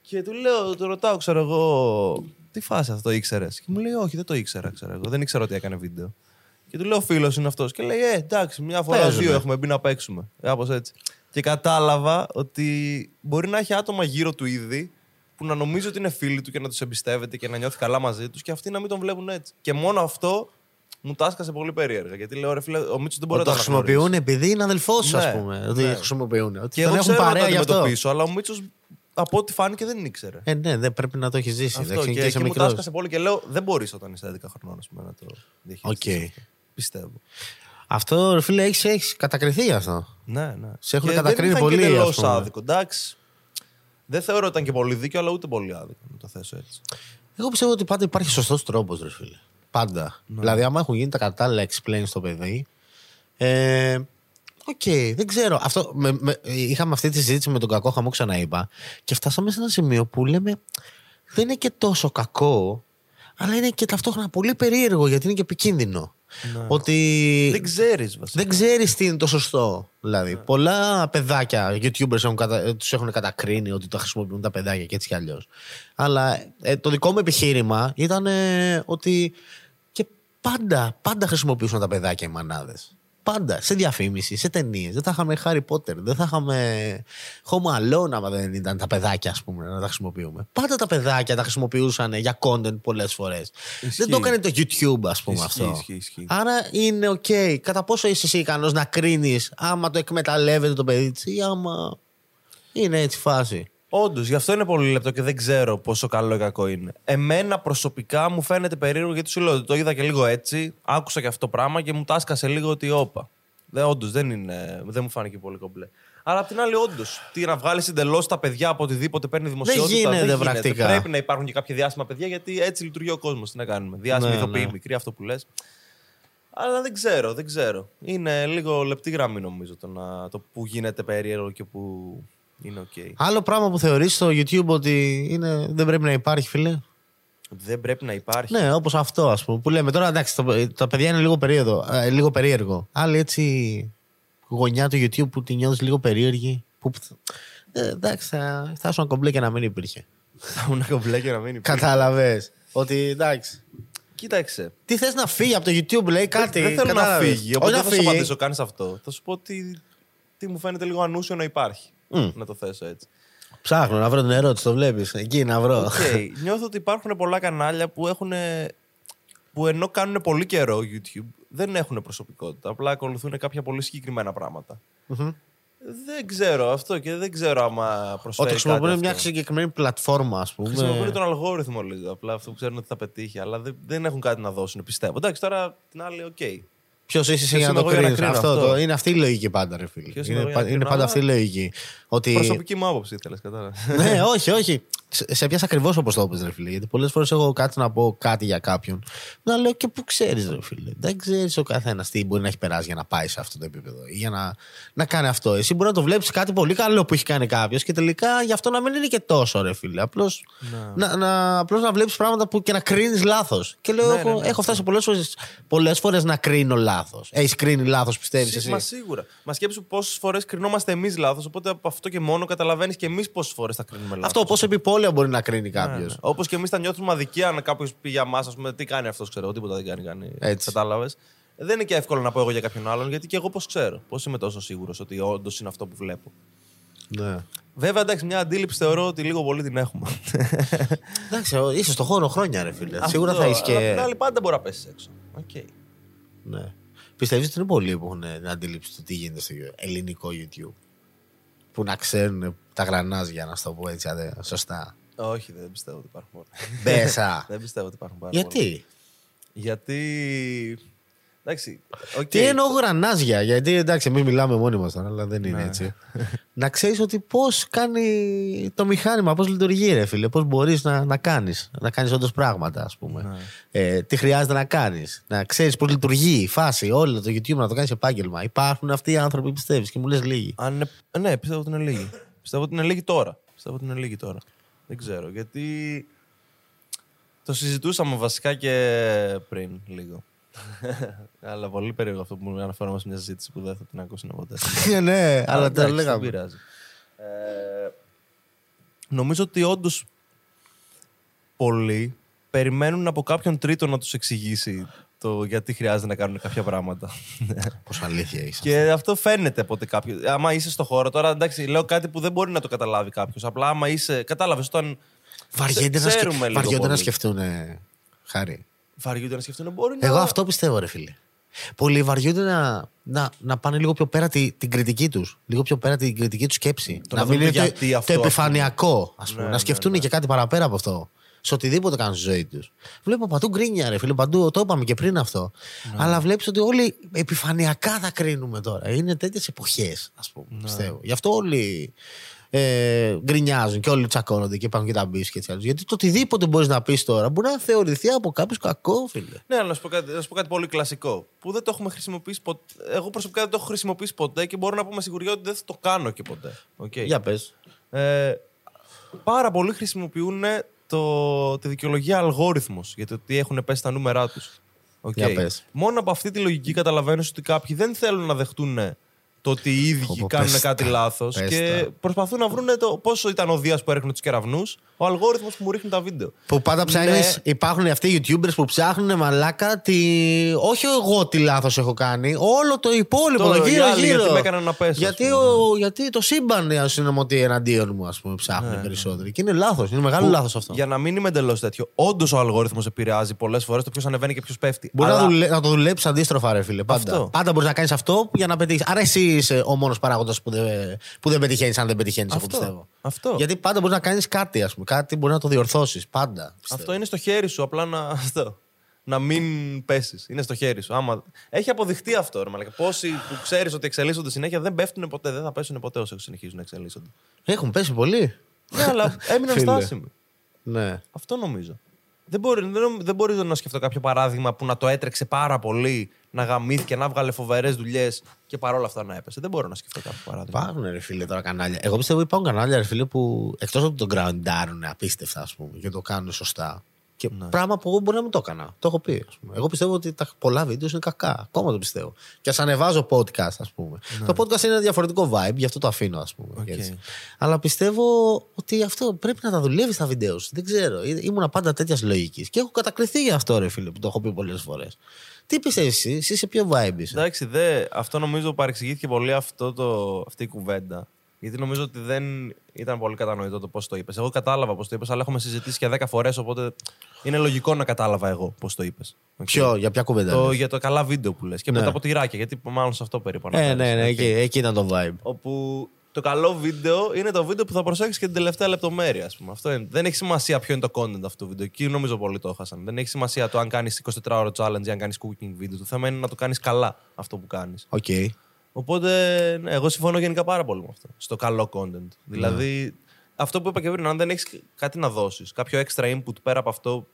Και του λέω, του ρωτάω, ξέρω εγώ, τι φάση αυτό το ήξερες; Και μου λέει: Όχι, δεν το ήξερα, ξέρω εγώ. Δεν ήξερα ότι έκανε βίντεο. Και του λέω: Φίλος είναι αυτός. Και λέει: Ε, εντάξει, μια φορά Παίζουνε. δύο έχουμε μπει να παίξουμε. Κάπως έτσι. Και κατάλαβα ότι μπορεί να έχει άτομα γύρω του ήδη που να νομίζει ότι είναι φίλοι του και να τους εμπιστεύεται και να νιώθει καλά μαζί τους και αυτοί να μην τον βλέπουν έτσι. Και μόνο αυτό μου τάσκασε πολύ περίεργα. Γιατί λέω: Ρε φίλε, ο Μίτσος δεν μπορεί Ότι να το το αναγνωρίσει. χρησιμοποιούν επειδή είναι αδελφός σου, Ναι, α πούμε. Ότι ναι. χρησιμοποιούν. Ότι Και τον εγώ έχουν ξέρω να το παρέα γι' αυτό. αντιμετωπίσω, αλλά ο Μίτσος από ό,τι φάνηκε δεν ήξερε. Ε, ναι, δεν πρέπει να το έχει ζήσει. Αυτό εντάξει, και, και είσαι και μου μικρός. τάσκασε πολύ και λέω: Δεν μπορείς όταν είσαι 11 χρονών ας πούμε, να το διαχειριστείς. Οκ. αυτό. Πιστεύω. Αυτό, ρε φίλε, έχεις έχεις κατακριθεί γι' αυτό. Ναι, ναι. Σε έχουν Και κατακρίνει δεν πολύ, ήταν και ας εντελώς πούμε. άδικο. Εντάξει. Δεν θεωρώ ότι ήταν και πολύ δίκαιο, αλλά ούτε πολύ άδικο να το θέσω έτσι. Εγώ πιστεύω ότι πάντα υπάρχει σωστός τρόπος, ρε φίλε. Πάντα. Ναι. Δηλαδή, άμα έχουν γίνει τα κατάλληλα explain στο παιδί, ε, Οκ, δεν ξέρω. Αυτό, με, με, είχαμε αυτή τη συζήτηση με τον κακό χαμό, ξαναείπα. Και φτάσαμε σε ένα σημείο που λέμε δεν είναι και τόσο κακό, αλλά είναι και ταυτόχρονα πολύ περίεργο γιατί είναι και επικίνδυνο. Ότι Δεν ξέρεις βασικά. δεν ξέρεις τι είναι το σωστό. Δηλαδή, πολλά παιδάκια, YouTubers έχουν κατα... τους έχουν κατακρίνει ότι τα χρησιμοποιούν τα παιδάκια και έτσι κι αλλιώς. Αλλά ε, το δικό μου επιχείρημα ήταν ε, ότι και πάντα, πάντα χρησιμοποιούσαν τα παιδάκια οι μανάδες. Πάντα. Σε διαφήμιση, σε ταινίες. Δεν θα είχαμε Harry Potter, δεν θα είχαμε Home Alone άμα δεν ήταν τα παιδάκια, ας πούμε, να τα χρησιμοποιούμε. Πάντα τα παιδάκια τα χρησιμοποιούσαν για content πολλές φορές. Δεν το έκανε το YouTube, ας πούμε Ισχύει, αυτό. ισχύει, ισχύει. Άρα είναι οκ. Κατά πόσο είσαι εσύ ικανός να κρίνεις άμα το εκμεταλλεύεται το παιδί της ή άμα είναι έτσι φάση. Όντως, γι' αυτό είναι πολύ λεπτό και δεν ξέρω πόσο καλό ή κακό είναι. Εμένα προσωπικά μου φαίνεται περίεργο γιατί σου λέω ότι το είδα και λίγο έτσι, άκουσα και αυτό το πράγμα και μου τάσκασε λίγο ότι όπα. Δεν, όντως, δεν, είναι, δεν μου φάνηκε πολύ κομπλέ. Αλλά απ' την άλλη, όντως, τι να βγάλεις εντελώς τα παιδιά από οτιδήποτε παίρνει δημοσιότητα. γίνεται πρακτικά. Πρέπει να υπάρχουν και κάποια διάσημα παιδιά γιατί έτσι λειτουργεί ο κόσμος. Τι να κάνουμε. Διάσημοι Ναι, ηθοποιοί, ναι. μικροί, αυτό που λες. Αλλά δεν ξέρω, δεν ξέρω. Είναι λίγο λεπτή γραμμή νομίζω το, να, το που γίνεται περίεργο και που είναι οκ. Άλλο πράγμα που θεωρείς στο YouTube ότι είναι, δεν πρέπει να υπάρχει, φίλε; Δεν πρέπει να υπάρχει. Ναι, όπως αυτό, ας πούμε. Που λέμε τώρα, εντάξει, το- τα παιδιά είναι λίγο περίεργο. ε, λίγο περίεργο. Άλλη έτσι γωνιά του YouTube που τη νιώθεις λίγο περίεργη. Που, ε, εντάξει, θα 'σουν κομπλέ και να μην υπήρχε. Θα ήμουν κομπλέ και να μην υπάρχει. Κατάλαβες. Ότι εντάξει. Κοίταξε. Τι θες να φύγει από το YouTube, λέει κάτι. δεν θέλω να κατάλαβες. φύγει. Όχι Οπότε να δεν θα σου φύγει. απαντήσω καν σε αυτό. Θα σου πω ότι τι μου φαίνεται λίγο ανούσιο να υπάρχει. Μμ. Να το θέσω έτσι. Ψάχνω να βρω την ερώτηση, το βλέπεις. Εκεί να βρω. Οκ. Νιώθω ότι υπάρχουν πολλά κανάλια που έχουν. που ενώ κάνουν πολύ καιρό YouTube, δεν έχουν προσωπικότητα. Απλά ακολουθούν κάποια πολύ συγκεκριμένα πράγματα. Μμμ. Δεν ξέρω αυτό και δεν ξέρω άμα προσφέρει. Ότι χρησιμοποιούν κάτι μια αυτό. συγκεκριμένη πλατφόρμα, ας πούμε. Χρησιμοποιούν τον αλγόριθμο λίγο. Απλά αυτό που ξέρουν ότι θα πετύχει. Αλλά δεν, δεν έχουν κάτι να δώσουν, πιστεύω. Εντάξει, τώρα την άλλη, οκ. Ποιος είσαι εσύ Ποιος για να είμαι το εγώ για να κρίνεις; κρίνω Αυτό, αυτό; το, είναι αυτή η λογική πάντα, ρε φίλε. Ποιος είμαι Είναι, εγώ για να πα- είναι κρίνω, πάντα αλλά- αυτή η λογική. Ότι... Προσωπική μου άποψη ήθελε, κατάλαβα. ναι, όχι, όχι. Σε, σε πιάσα ακριβώς όπως το είπες, ρε φίλε. Γιατί πολλές φορές έχω κάτι να πω κάτι για κάποιον. Να λέω και πού ξέρεις, ρε φίλε. Δεν ξέρεις ο καθένας τι μπορεί να έχει περάσει για να πάει σε αυτό το επίπεδο ή για να, να κάνει αυτό. Εσύ μπορεί να το βλέπεις κάτι πολύ καλό που έχει κάνει κάποιος και τελικά γι' αυτό να μην είναι και τόσο, ρε φίλε. Απλώς να, να, απλώς να βλέπεις πράγματα που και να κρίνεις λάθος. Και λέω, Ναι, έχω, ναι, ναι. έχω φτάσει πολλές φορές πολλές φορές να κρίνω λάθος. Έχεις κρίνει λάθος, πιστεύεις εσύ; Μα σίγουρα. Μα σκέψου πόσες φορές κρινόμαστε εμείς λάθος. Οπότε από αυτό και μόνο καταλαβαίνεις και εμείς πόσες φορές θα κρίνουμε λάθος. Αυτό πόσο επιπόλαια μπορεί να κρίνει κάποιος. Όπως και εμείς θα νιώθουμε αδικία αν κάποιος πει για μας, ας πούμε, τι κάνει αυτός, ξέρω. Τίποτα δεν κάνει. κάνει. Έτσι. Κατάλαβες. Δεν είναι και εύκολο να πω εγώ για κάποιον άλλον, γιατί και εγώ πώς ξέρω. Πώς είμαι τόσο σίγουρος ότι όντως είναι αυτό που βλέπω. Ναι. Βέβαια, εντάξει, μια αντίληψη θεωρώ ότι λίγο πολύ την έχουμε. Εντάξει, ο- είσαι στο χώρο χρόνια, ρε φίλε. Σίγουρα Αυτό, θα είσαι Αλλά απ' και. την άλλη, πάντα μπορεί να πέσεις έξω. Οκ. Ναι. Πιστεύεις ότι είναι πολλοί που έχουν την αντίληψη του τι γίνεται στο ελληνικό YouTube; Που να ξέρουν τα γρανάζια, να σου το πω έτσι, άντε, σωστά. Όχι, δεν πιστεύω ότι υπάρχουν πολλά. Μπέσα. δεν πιστεύω ότι υπάρχουν πάρα πολλά. Γιατί; Γιατί. Εντάξει. οκ. Τι εννοώ γρανάζια, γιατί εντάξει, εμείς μιλάμε μόνοι μας τώρα, αλλά δεν είναι Ναι. έτσι. να ξέρεις ότι πώς κάνει το μηχάνημα, πώς λειτουργεί, ρε φίλε, πώς μπορείς να, να κάνεις. Να κάνεις όντως πράγματα, ας πούμε. Ναι. Ε, τι χρειάζεται να κάνεις. Να ξέρεις πώς λειτουργεί η φάση, όλο το YouTube να το κάνεις επάγγελμα. Υπάρχουν αυτοί οι άνθρωποι, πιστεύεις, και μου λες λίγοι. Αν είναι... Ναι, πιστεύω ότι είναι λίγοι. Πιστεύω ότι είναι λίγοι τώρα. Πιστεύω ότι είναι λίγοι τώρα. Δεν ξέρω. Γιατί το συζητούσαμε βασικά και πριν λίγο. Αλλά πολύ περίεργο αυτό που μου αναφέρομαι σε μια συζήτηση που δεν θα την ακούσουν ποτέ. Ε, ναι, αλλά τα εντάξει, Δεν λέγαμε. πειράζει. Ε, νομίζω ότι όντως πολλοί περιμένουν από κάποιον τρίτο να τους εξηγήσει το γιατί χρειάζεται να κάνουν κάποια πράγματα. Πόσο αλήθεια έχει. Και αυτό φαίνεται από ότι κάποιο. Άμα είσαι στο χώρο, τώρα εντάξει, λέω κάτι που δεν μπορεί να το καταλάβει κάποιος. Απλά άμα είσαι. Κατάλαβες όταν. Βαριούνται να, ξέρουμε σκε... λίγο βαριούνται να πολύ. σκεφτούν. ε, Χάρη. Βαριούνται να σκεφτούν, μπορεί να. Εγώ αυτό πιστεύω, ρε φίλε. Πολλοί βαριούνται να, να, να πάνε λίγο πιο πέρα τη, την κριτική τους. Λίγο πιο πέρα την κριτική τους σκέψη. Το να να μην δουν είναι το το, γιατί το αυτό, ας επιφανειακό, ας πούμε. Ναι, να ναι, σκεφτούν ναι. και κάτι παραπέρα από αυτό. Σε οτιδήποτε κάνουν στη ζωή τους. Βλέπω παντού γκρίνια, ρε φίλε. Παντού, το είπαμε και πριν αυτό. Ναι. Αλλά βλέπεις ότι όλοι επιφανειακά θα κρίνουμε τώρα. Είναι τέτοιες εποχές, ας πούμε. Ναι. Πιστεύω. Γι' αυτό όλοι ε, γκρινιάζουν και όλοι τσακώνονται και υπάρχουν και τα μπει και έτσι άλλως. Γιατί το οτιδήποτε μπορείς να πεις τώρα μπορεί να θεωρηθεί από κάποιους κακό, φίλε. Ναι, αλλά να σου, πω κάτι, να σου πω κάτι πολύ κλασικό. Που δεν το έχουμε χρησιμοποιήσει ποτέ. Εγώ προσωπικά δεν το έχω χρησιμοποιήσει ποτέ και μπορώ να πω με σιγουριά ότι δεν θα το κάνω και ποτέ. Okay. Για πες. Ε, πάρα πολλοί χρησιμοποιούν το, τη δικαιολογία αλγόριθμος για το τι έχουν πέσει τα νούμερά τους. Okay. Για πες. Μόνο από αυτή τη λογική καταλαβαίνεις ότι κάποιοι δεν θέλουν να δεχτούν το ότι οι ίδιοι Πω, πω, κάνουν πες κάτι τα, λάθος πες και τα. προσπαθούν να βρουν το πόσο ήταν ο Δίας που έριχνε τους κεραυνούς, ο αλγόριθμος που μου ρίχνει τα βίντεο. Που πάντα ψάχνεις. Ναι. Υπάρχουν αυτοί οι YouTubers που ψάχνουν μαλάκα. Τη... Όχι εγώ τι λάθος έχω κάνει. Όλο το υπόλοιπο. Το- Το, οι γύρω, άλλοι γύρω. γιατί με έκαναν να πέσω, Γιατί, ας πούμε. ο, γιατί το σύμπαν συνομωτεί εναντίον μου, ας πούμε, ψάχνουν Ναι, περισσότεροι. Και είναι λάθος. Είναι μεγάλο λάθος αυτό. Για να μην είμαι εντελώς τέτοιο, όντως ο αλγόριθμος επηρεάζει πολλές φορές το ποιος ανεβαίνει και ποιος πέφτει. Μπορεί Αλλά- να, δουλε... να το δουλέψεις αντίστροφα, ρε φίλε. Πάντα, Αυτό. πάντα μπορείς να κάνεις αυτό για να πετύχεις. Άρα εσύ είσαι ο μόνος παράγοντας που δεν, που δεν πετυχαίνεις, αν δεν πετυχαίνεις, αυτό Αυτό. πιστεύω. Αυτό. Γιατί πάντα μπορείς να κάνεις κάτι, ας πούμε. Κάτι μπορεί να το διορθώσεις. Πάντα. πιστεύω. Αυτό είναι στο χέρι σου, απλά να. Αυτό. Να μην πέσεις. Είναι στο χέρι σου. Άμα... Έχει αποδειχτεί αυτό, ρε μαλάκα. Πόσοι που ξέρεις ότι εξελίσσονται συνέχεια δεν πέφτουν ποτέ, δεν θα πέσουν ποτέ όσο συνεχίζουν να εξελίσσονται. Έχουν πέσει πολύ. ναι, αλλά έμειναν Φίλε. στάσιμοι. Ναι. Αυτό νομίζω. Δεν μπορεί, δεν, δεν μπορεί να σκεφτώ κάποιο παράδειγμα που να το έτρεξε πάρα πολύ, να γαμήθηκε, να βγάλε φοβερές δουλειές και παρόλα αυτά να έπεσε. Δεν μπορώ να σκεφτώ κάποιο παράδειγμα. Υπάρχουν ρε φίλε τώρα κανάλια. Εγώ πιστεύω υπάρχουν κανάλια ρε φίλε που εκτός από τον γκραντάρουν απίστευτα ας πούμε και το κάνουν σωστά. Και Ναι. πράγμα που εγώ μπορεί να μην το έκανα. Το έχω πει. Ας πούμε. Εγώ πιστεύω ότι τα πολλά βίντεο είναι κακά. Ακόμα το πιστεύω. Και ας ανεβάζω podcast, ας πούμε. Το podcast είναι ένα διαφορετικό vibe, γι' αυτό το αφήνω, ας πούμε. Ναι. Οκ. και έτσι. Αλλά πιστεύω ότι αυτό πρέπει να τα δουλεύεις τα βίντεο σου. Δεν ξέρω. Ή- Ήμουνα πάντα τέτοιας λογικής. Και έχω κατακριθεί για αυτό, ρε φίλε, που το έχω πει πολλές φορές. Τι πιστεύεις εσύ, εσύ σε ποιο vibe είσαι; Εντάξει, δε, αυτό νομίζω παρεξηγήθηκε πολύ αυτό το, αυτή η κουβέντα. Γιατί νομίζω ότι δεν ήταν πολύ κατανοητό το πώς το είπες. Εγώ κατάλαβα πώς το είπες, αλλά έχουμε συζητήσει και 10 φορές, οπότε είναι λογικό να κατάλαβα εγώ πώς το είπες. Ποιο, για ποια κουβέντα. Το, λες; για το καλά βίντεο που λες. Και Ναι. μετά από τη ράκια, γιατί μάλλον σε αυτό περίπου. Ε, αναφέρεσαι. ναι, ναι, Οκ. εκεί, εκεί ήταν το vibe. Όπου το καλό βίντεο είναι το βίντεο που θα προσέξεις και την τελευταία λεπτομέρεια, ας πούμε. Αυτό είναι. Δεν έχει σημασία ποιο είναι το content αυτού του βίντεο. Εκεί νομίζω πολλοί το έχασαν. Δεν έχει σημασία το αν κάνεις 24 ώρο challenge ή αν κάνεις cooking βίντεο. Το θέμα είναι να το κάνεις καλά αυτό που κάνεις. Οκ. Οπότε, ναι, εγώ συμφωνώ γενικά πάρα πολύ με αυτό. Στο καλό content. Δηλαδή, αυτό που είπα και πριν, αν δεν έχεις κάτι να δώσεις, κάποιο extra input πέρα από αυτό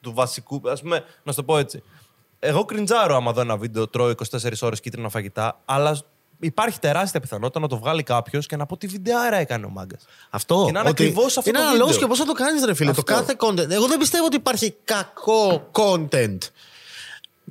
του βασικού. Α πούμε, να σου το πω έτσι. Εγώ κριντζάρω άμα δω ένα βίντεο, τρώω 24 ώρες κίτρινα φαγητά, αλλά υπάρχει τεράστια πιθανότητα να το βγάλει κάποιος και να πω τι βιντεάρα έκανε ο μάγκας. Αυτό. Και να είναι ότι ακριβώς αυτό Είναι το αναλόγως βίντεο. και πώς θα το κάνεις, ρε φίλε. Το Αυτό. κάθε content. Εγώ δεν πιστεύω ότι υπάρχει κακό content.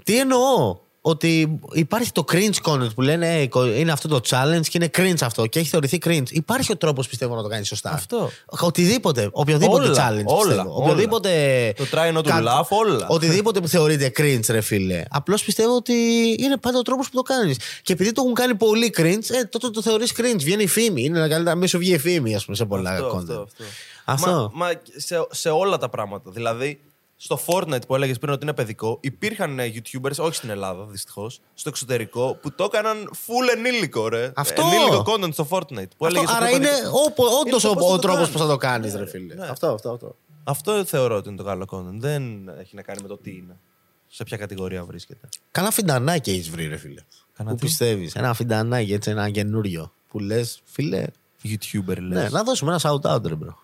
Τι εννοώ; Ότι υπάρχει το cringe content που λένε «Ε, είναι αυτό το challenge και είναι cringe αυτό και έχει θεωρηθεί cringe. Υπάρχει ο τρόπος πιστεύω να το κάνεις σωστά. Αυτό. Οτιδήποτε. Οποιοδήποτε Όλα, challenge. όλα, πιστεύω. όλα. Οποιοδήποτε. Το try not to κα- laugh, όλα. Οτιδήποτε που θεωρείται cringe, ρε φίλε. Απλώς πιστεύω ότι είναι πάντα ο τρόπος που το κάνεις. Και επειδή το έχουν κάνει πολύ cringe, ε, τότε το θεωρείς cringe. Βγαίνει η φήμη. Είναι καλύτερα να μην σου βγει η φήμη, ας πούμε, σε πολλά Αυτό, content. αυτό, αυτό. Αυτό. Μα, μα σε, σε όλα τα πράγματα. Δηλαδή, στο Fortnite που έλεγες πριν ότι είναι παιδικό, υπήρχαν ε, YouTubers, όχι στην Ελλάδα δυστυχώς, στο εξωτερικό, που το έκαναν full ενήλικο, ρε. Αυτό. Ενήλικο content στο Fortnite. Που Αυτό, έλεγες άρα ότι είναι παιδικό. όντως το ο, πώς θα ο το τρόπος κάνεις. που θα το κάνεις, ρε φίλε. Ναι. Αυτό, αυτό, αυτό. Αυτό θεωρώ ότι είναι το καλό content. Δεν έχει να κάνει με το τι είναι. Σε ποια κατηγορία βρίσκεται. Κάνα φιντανάκι έχεις βρει, ρε φίλε. Κάνα Πού τι; πιστεύεις, ένα φιντανάκι, έτσι, ένα καινούριο. Που λες, φίλε. YouTuber λες. Ναι, να δώσουμε ένα shout out, ρε bro.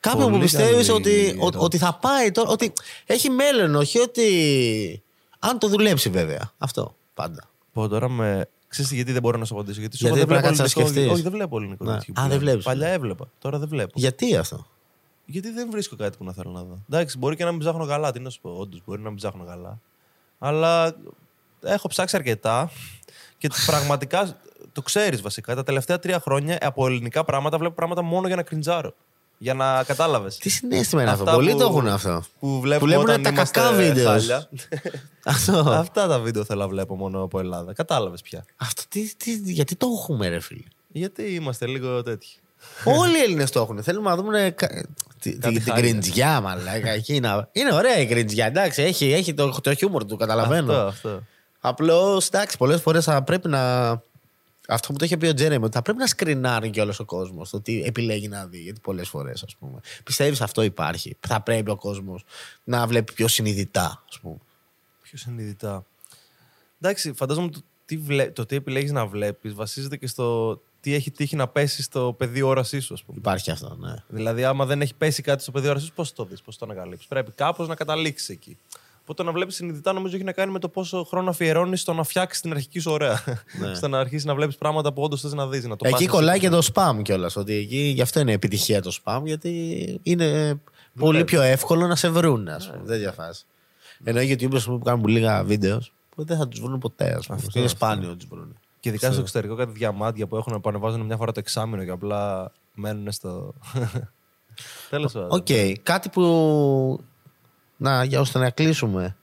Κάποιον που Πολύ πιστεύεις καλή ότι, ότι, ερώτηση. ότι θα πάει τώρα. Ότι έχει μέλλον, όχι ότι. Αν το δουλέψει, βέβαια. Αυτό. Πάντα. Πω τώρα με. Ξέρεις γιατί δεν μπορώ να σου απαντήσω. Γιατί σου Γιατί είπα, πρέπει να δεν κάτσεις να βλέπω ελληνικό- σκεφτείς. Όχι, δεν βλέπω ελληνικό Ναι. YouTube Α, δεν πλέον. βλέπεις. Παλιά έβλεπα. Τώρα δεν βλέπω. Γιατί αυτό; Γιατί δεν βρίσκω κάτι που να θέλω να δω. Εντάξει, μπορεί και να μην ψάχνω καλά. Τι να σου πω, όντως μπορεί να μην ψάχνω καλά. Αλλά έχω ψάξει αρκετά και πραγματικά το ξέρεις βασικά. Τα τελευταία τρία χρόνια από ελληνικά πράγματα βλέπω πράγματα μόνο για να κριντζάρω. Για να κατάλαβες. Τι συνέστημα είναι αυτό. Αυτά Πολλοί που- το έχουν αυτό. Που βλέπουμε βλέπουν όταν τα είμαστε κακά βίντεος. χάλια. Αυτό. Αυτά τα βίντεο θέλω να βλέπω μόνο από Ελλάδα. Κατάλαβες πια. αυτό τι, τι, γιατί το έχουμε, ρε φίλε; Γιατί είμαστε λίγο τέτοιοι. Όλοι οι Έλληνες το έχουν. Θέλουμε να δούμε κα- τη- Κάτι τη- την χάλια. κριντζιά, μαλάκα. εκεί να- Είναι ωραία η κριντζιά, εντάξει. Έχει, έχει το, το χιούμορ του, καταλαβαίνω. Αυτό, αυτό. Απλώς, εντάξει, πολλές φορές θα πρέπει να. Αυτό που το είχε πει ο Τζέρεμι, ότι θα πρέπει να σκρινάρει και όλος ο κόσμος το τι επιλέγει να δει. Γιατί πολλές φορές, ας πούμε. Πιστεύεις αυτό υπάρχει. Θα πρέπει ο κόσμος να βλέπει πιο συνειδητά, ας πούμε. Πιο συνειδητά. Εντάξει, φαντάζομαι το τι, βλέ... το τι επιλέγεις να βλέπεις βασίζεται και στο τι έχει τύχει να πέσει στο πεδίο όρασής σου, ας πούμε. Υπάρχει αυτό, ναι. Δηλαδή, άμα δεν έχει πέσει κάτι στο πεδίο όρασής σου, πώς το δεις, πώς το ανακαλύψεις. Πρέπει κάπως να καταλήξεις εκεί. Οπότε το να βλέπεις συνειδητά νομίζω έχει να κάνει με το πόσο χρόνο αφιερώνεις στο να φτιάξεις την αρχική σου ωραία. Ναι. στο να αρχίσεις να βλέπεις πράγματα που όντως θες να δεις. Να το εκεί πας κολλάει εσύ. και το spam κιόλας. Ότι εκεί γι' αυτό είναι επιτυχία το spam, γιατί είναι πολύ Ναι. πιο εύκολο να σε βρουν, ας πούμε. Δεν διαφάσει. Ενώ οι YouTubers ας πούμε, που κάνουν πολύ λίγα videos, που δεν θα τους βρουν ποτέ, ας πούμε. Αυτό, είναι αυτός. σπάνιο να τους βρουν. Και ειδικά στο εξωτερικό κάτι διαμάντια που έχουν που ανεβάζουν μια φορά το εξάμεινο και απλά μένουν στο. Τέλος πάντων. Οκ. Κάτι που. Να, για ώστε να κλείσουμε.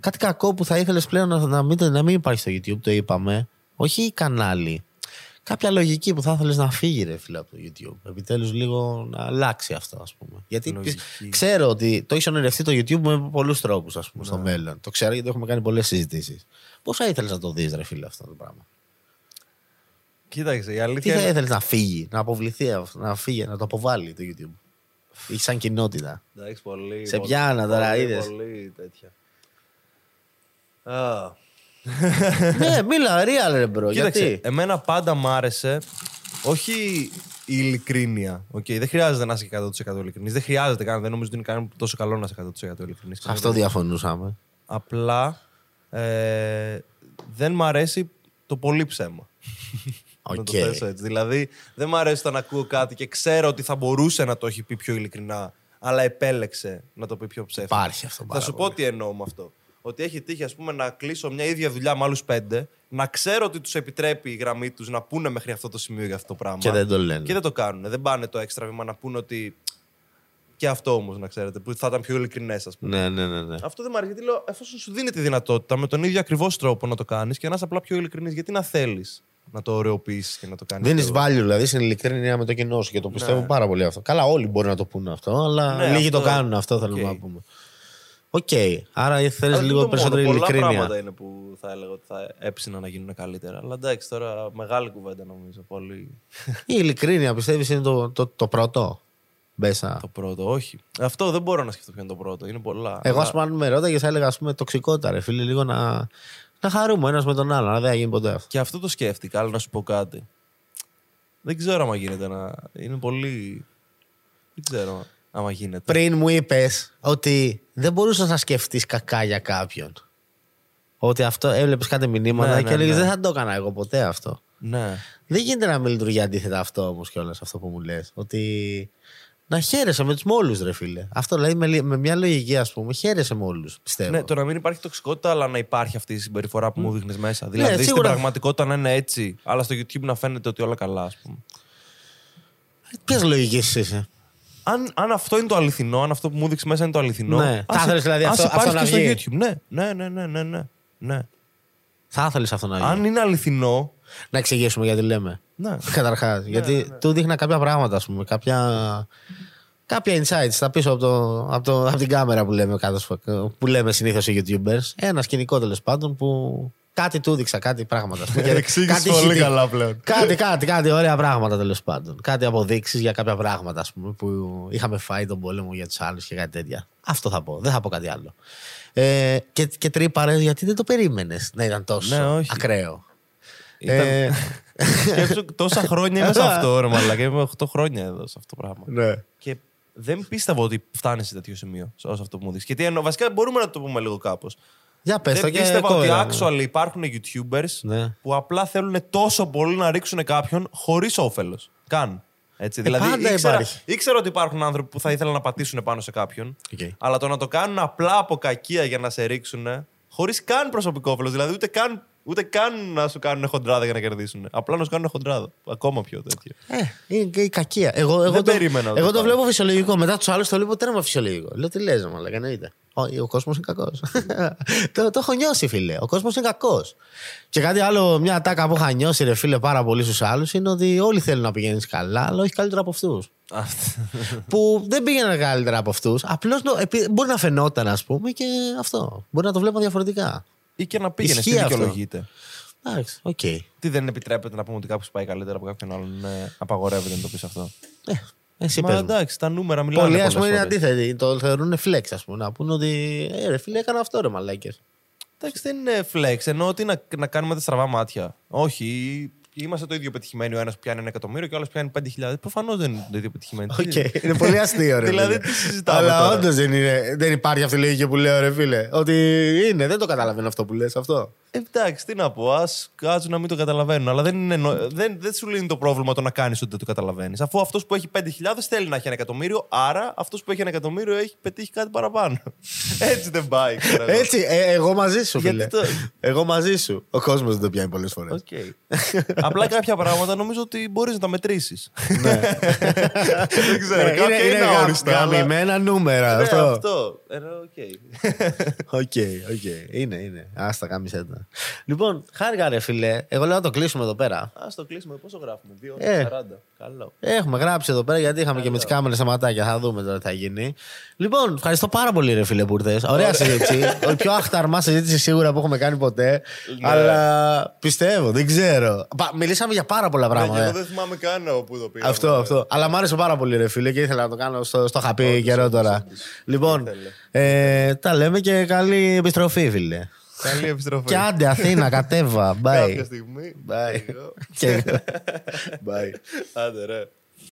Κάτι κακό που θα ήθελες πλέον να, να, μην, να μην υπάρχει στο YouTube, το είπαμε. Όχι κανάλι. Κάποια λογική που θα ήθελες να φύγει, ρε φίλε, από το YouTube. Επιτέλους λίγο να αλλάξει αυτό, ας πούμε. Γιατί Λογική. πι- ξέρω ότι το έχεις ονειρευτεί το YouTube με πολλούς τρόπους, ας πούμε, στο μέλλον. Το ξέρω γιατί έχουμε κάνει πολλές συζητήσεις. Πώς θα ήθελες να το δεις, ρε φίλε, αυτό το πράγμα; Κοίταξε, η Τι αλήθεια. θα είναι- ήθελες να φύγει, να αποβληθεί, αυτό, να φύγει, να το αποβάλει το YouTube; Ή σαν κοινότητα. Εντάξει, πολύ. Σε πολύ- πιάνα τώρα, πολύ- είδες; Πολύ τέτοια. Α, ναι, μίλα, real ρε bro. Κοίταξε, Γιατί; εμένα πάντα μ' άρεσε όχι η ειλικρίνεια. Οκ, δεν χρειάζεται να είσαι και 100% ειλικρινής. Δεν χρειάζεται καν. Δεν νομίζω ότι είναι καν τόσο καλό να είσαι 100% ειλικρινής. Αυτό διαφωνούσαμε. Απλά ε, δεν μ' αρέσει το πολύ ψέμα. Να Οκ. το θέσω έτσι. Δηλαδή, δεν μ' αρέσει το να ακούω κάτι και ξέρω ότι θα μπορούσε να το έχει πει πιο ειλικρινά, αλλά επέλεξε να το πει πιο ψεύτικα. Υπάρχει αυτό Θα πάρα σου πολύ. πω τι εννοώ με αυτό. Ότι έχει τύχει, ας πούμε, να κλείσω μια ίδια δουλειά με άλλους πέντε, να ξέρω ότι τους επιτρέπει η γραμμή τους να πούνε μέχρι αυτό το σημείο για αυτό το πράγμα. Και δεν το λένε. Και δεν το κάνουν. Δεν πάνε το έξτρα βήμα να πούνε ότι. Και αυτό όμως, να ξέρετε, που θα ήταν πιο ειλικρινές, ας πούμε. Ναι, ναι, ναι. ναι. Αυτό δεν μου αρέσει. Γιατί λέω, εφόσον σου δίνει τη δυνατότητα με τον ίδιο ακριβώς τρόπο να το κάνεις και να είσαι απλά πιο ειλικρινής, γιατί να θέλεις να το ωραιοποιήσεις και να το κάνεις. Δίνεις value δηλαδή στην ειλικρίνεια με το κοινό σου και το πιστεύω πάρα πολύ αυτό. Καλά, όλοι μπορεί να το πούνε αυτό, αλλά Ναι, λίγοι αυτό- το κάνουν αυτό, θέλουμε οκ. να πούμε. Οκ. Άρα θέλεις λίγο περισσότερη Πολλά ειλικρίνεια. πράγματα είναι που θα έλεγα ότι θα έψηνα να γίνουν καλύτερα. Αλλά εντάξει, τώρα μεγάλη κουβέντα νομίζω. Πολύ. Η ειλικρίνεια πιστεύεις είναι το, το, το πρώτο. Μπέσα. το πρώτο, όχι. Αυτό δεν μπορώ να σκεφτώ ποιο είναι το πρώτο. Είναι πολλά. Εγώ, Αλλά- ας πούμε, αν με ρώταγες, θα έλεγα ας πούμε, τοξικότητα, ρε φίλε, λίγο να, να χαρούμε ένας με τον άλλον. Αλλά δεν θα γίνει ποτέ αυτό. Και αυτό το σκέφτηκα, αλλά να σου πω κάτι. Δεν ξέρω άμα γίνεται να. Είναι πολύ. Δεν ξέρω άμα γίνεται. Πριν μου είπες ότι δεν μπορούσες να σκεφτείς κακά για κάποιον. Ότι αυτό έβλεπες κάτι μηνύματα Ναι, και ναι, έλεγες ναι. Δεν θα το έκανα εγώ ποτέ αυτό. Ναι. Δεν γίνεται να μην λειτουργεί αντίθετα αυτό όμως κιόλας αυτό που μου λες. Ότι να χαίρεσαι με τους μόλους, ρε φίλε. Αυτό δηλαδή με, λι- με μια λογική, ας πούμε, χαίρεσαι με όλους. Πιστεύω. Ναι, το να μην υπάρχει τοξικότητα, αλλά να υπάρχει αυτή η συμπεριφορά που μου δείχνεις μέσα. Δηλαδή στην Ναι, σίγουρα. πραγματικότητα να είναι έτσι, αλλά στο YouTube να φαίνεται ότι όλα καλά, ας πούμε. Ποιες λογικές είσαι; Αν, αν αυτό είναι το αληθινό, αν αυτό που μου δείξεις μέσα είναι το αληθινό. Ναι. ας- Θα ήθελες δηλαδή ας αυτό- υπάρχει αυτό να και στο βγει. YouTube. Ναι, ναι, ναι, ναι, ναι, ναι. ναι. Θα ήθελες αυτό να γίνει. Αν είναι αληθινό. Να εξηγήσουμε γιατί λέμε. Ναι. Καταρχάς. γιατί του δείχνα κάποια πράγματα, ας πούμε. Κάποια, κάποια insights στα πίσω από, το, από, το, από την κάμερα που λέμε, κάτω, που λέμε συνήθως οι YouTubers. Ένα σκηνικό τέλος πάντων που κάτι του έδειξα, κάτι πράγματα. ας πούμε, και Εξήγησες κάτι πολύ ηχητικό. καλά πλέον. Κάτι, κάτι, κάτι ωραία πράγματα τέλος πάντων. Κάτι αποδείξεις για κάποια πράγματα, ας πούμε, που είχαμε φάει τον πόλεμο για τους άλλους και κάτι τέτοια. Αυτό θα πω. Δεν θα πω κάτι άλλο. Ε, και, και τρίπαρες γιατί δεν το περίμενες να ήταν τόσο Ναι, όχι. ακραίο. Ήταν... Ε, Σκέψου τόσα χρόνια είμαι σε αυτό, ρε μαλάκα. Είμαι 8 χρόνια εδώ σε αυτό το πράγμα. ναι. Και δεν πίστευα ότι φτάνει σε τέτοιο σημείο, σε όσο αυτό που μου 'χεις δείξει. Γιατί εννοώ, βασικά μπορούμε να το πούμε λίγο κάπως. Για πες το Δεν και πίστευα ότι κόβερα. actual υπάρχουν YouTubers Ναι. που απλά θέλουν τόσο πολύ να ρίξουν κάποιον χωρίς όφελος. Καν. Έτσι, δηλαδή, Ε, πάντα ήξερα, υπάρχει. ήξερα ότι υπάρχουν άνθρωποι που θα ήθελαν να πατήσουν πάνω σε κάποιον. Οκ. Αλλά το να το κάνουν απλά από κακία για να σε ρίξουν, χωρίς καν προσωπικό όφελος. Δηλαδή, ούτε καν, ούτε καν να σου κάνουν χοντράδα για να κερδίσουν. Απλά να σου κάνουν χοντράδα. Ακόμα πιο τέτοιο. Ε, είναι και η κακία. Εγώ, εγώ, Δεν το, περίμενα να εγώ το το πάρω. βλέπω φυσιολογικό. Μετά τους άλλους το βλέπω τέρμα φυσιολογικό. Λέω τι λες, μα λέγανε, εννοείται. Ο, ο κόσμος είναι κακός. το, το έχω νιώσει, φίλε. Ο κόσμος είναι κακός. Και κάτι άλλο, μια ατάκα που είχα νιώσει, ρε φίλε, πάρα πολύ στους άλλους είναι ότι όλοι θέλουν να πηγαίνεις καλά, αλλά όχι καλύτερα από αυτούς. που δεν πήγαιναν καλύτερα από αυτούς. Απλώς μπορεί να φαινόταν, ας πούμε, και αυτό. Μπορεί να το βλέπω διαφορετικά. Ή και να πήγαινε, Ισχύει τι αυτό. δικαιολογείται. Εντάξει, οκ. Τι δεν επιτρέπεται να πούμε ότι κάποιος πάει καλύτερα από κάποιον άλλον. Ναι, απαγορεύεται να το πεις αυτό. Ε, εσύ Μα πες μου. εντάξει, τα νούμερα μιλάνε. Πολλοί ας πολλές πούμε είναι φορές. αντίθετοι. Το θεωρούν flex, ας πούμε. Να πούνε ότι. Ε, ρε φίλε, έκανα αυτό ρε μαλάκες. Εντάξει, δεν είναι flex. Εννοώ ότι να, να κάνουμε τα στραβά μάτια. Όχι. Είμαστε το ίδιο πετυχημένοι. Ο ένας πιάνει ένα εκατομμύριο και ο άλλος πιάνει 5.000. Προφανώς δεν είναι το ίδιο πετυχημένοι. Οκ, Είναι; Πολύ αστείο, ρε. Δηλαδή, φίλε. τι συζητάμε Αλλά τώρα; όντως δεν, είναι- δεν υπάρχει αυτή η λογική που λέω, ρε φίλε. Ότι είναι, δεν το καταλαβαίνω αυτό που λες αυτό. Ε, εντάξει, τι να πω. Ας κάτσουν να μην το καταλαβαίνουν. Αλλά δεν, είναι, νο- δεν, δεν σου λύνει το πρόβλημα το να κάνεις ότι δεν το καταλαβαίνεις. Αφού αυτός που έχει 5.000 θέλει να έχει ένα εκατομμύριο, άρα αυτός που έχει ένα εκατομμύριο έχει πετύχει κάτι παραπάνω. Έτσι δεν πάει. ξέρω εγώ. Έτσι, ε, εγώ μαζί σου, Γιατί φίλε. το- Εγώ μαζί σου. Ο κόσμος δεν το πιάνει πολλές φορές. Οκ. Απλά κάποια πράγματα νομίζω ότι μπορείς να τα μετρήσεις. δεν ξέρω. Ναι, κάποια είναι, γα- αόριστα. αλλά- γαμημένα νούμερα. Ναι, αυτό. αυτό. Ε, ok. Ok, ok. Είναι, είναι. Άστα, γάμησέ τα. Λοιπόν, χάρηκα ρε φίλε. Εγώ λέω να το κλείσουμε εδώ πέρα. Α το κλείσουμε. Πόσο γράφουμε, 2 Ε. 40. Καλό. Έχουμε γράψει εδώ πέρα γιατί είχαμε και με τις κάμερες θεματάκια. Θα δούμε τώρα τι θα γίνει. Λοιπόν, ευχαριστώ πάρα πολύ, ρε φίλε, που ήρθες. Ωραία συζήτηση. Η πιο αχταρμά συζήτηση σίγουρα που έχουμε κάνει ποτέ. Ναι. Αλλά πιστεύω, δεν ξέρω. Πα- Μιλήσαμε για πάρα πολλά Ναι, και πράγματα. εγώ δεν θυμάμαι καν από πού το πήγα. Αυτό, αυτό. Αλλά μου άρεσε πάρα πολύ, ρε φίλε, και ήθελα να το κάνω στο, στο χαπί καιρό τώρα. Λοιπόν, ε, τα λέμε και καλή επιστροφή, φίλε. Καλή επιστροφή. Και άντε, Αθήνα, κατέβα. Bye. Κάποια στιγμή. Bye. Εγώ. Και- Bye. Άντε ρε.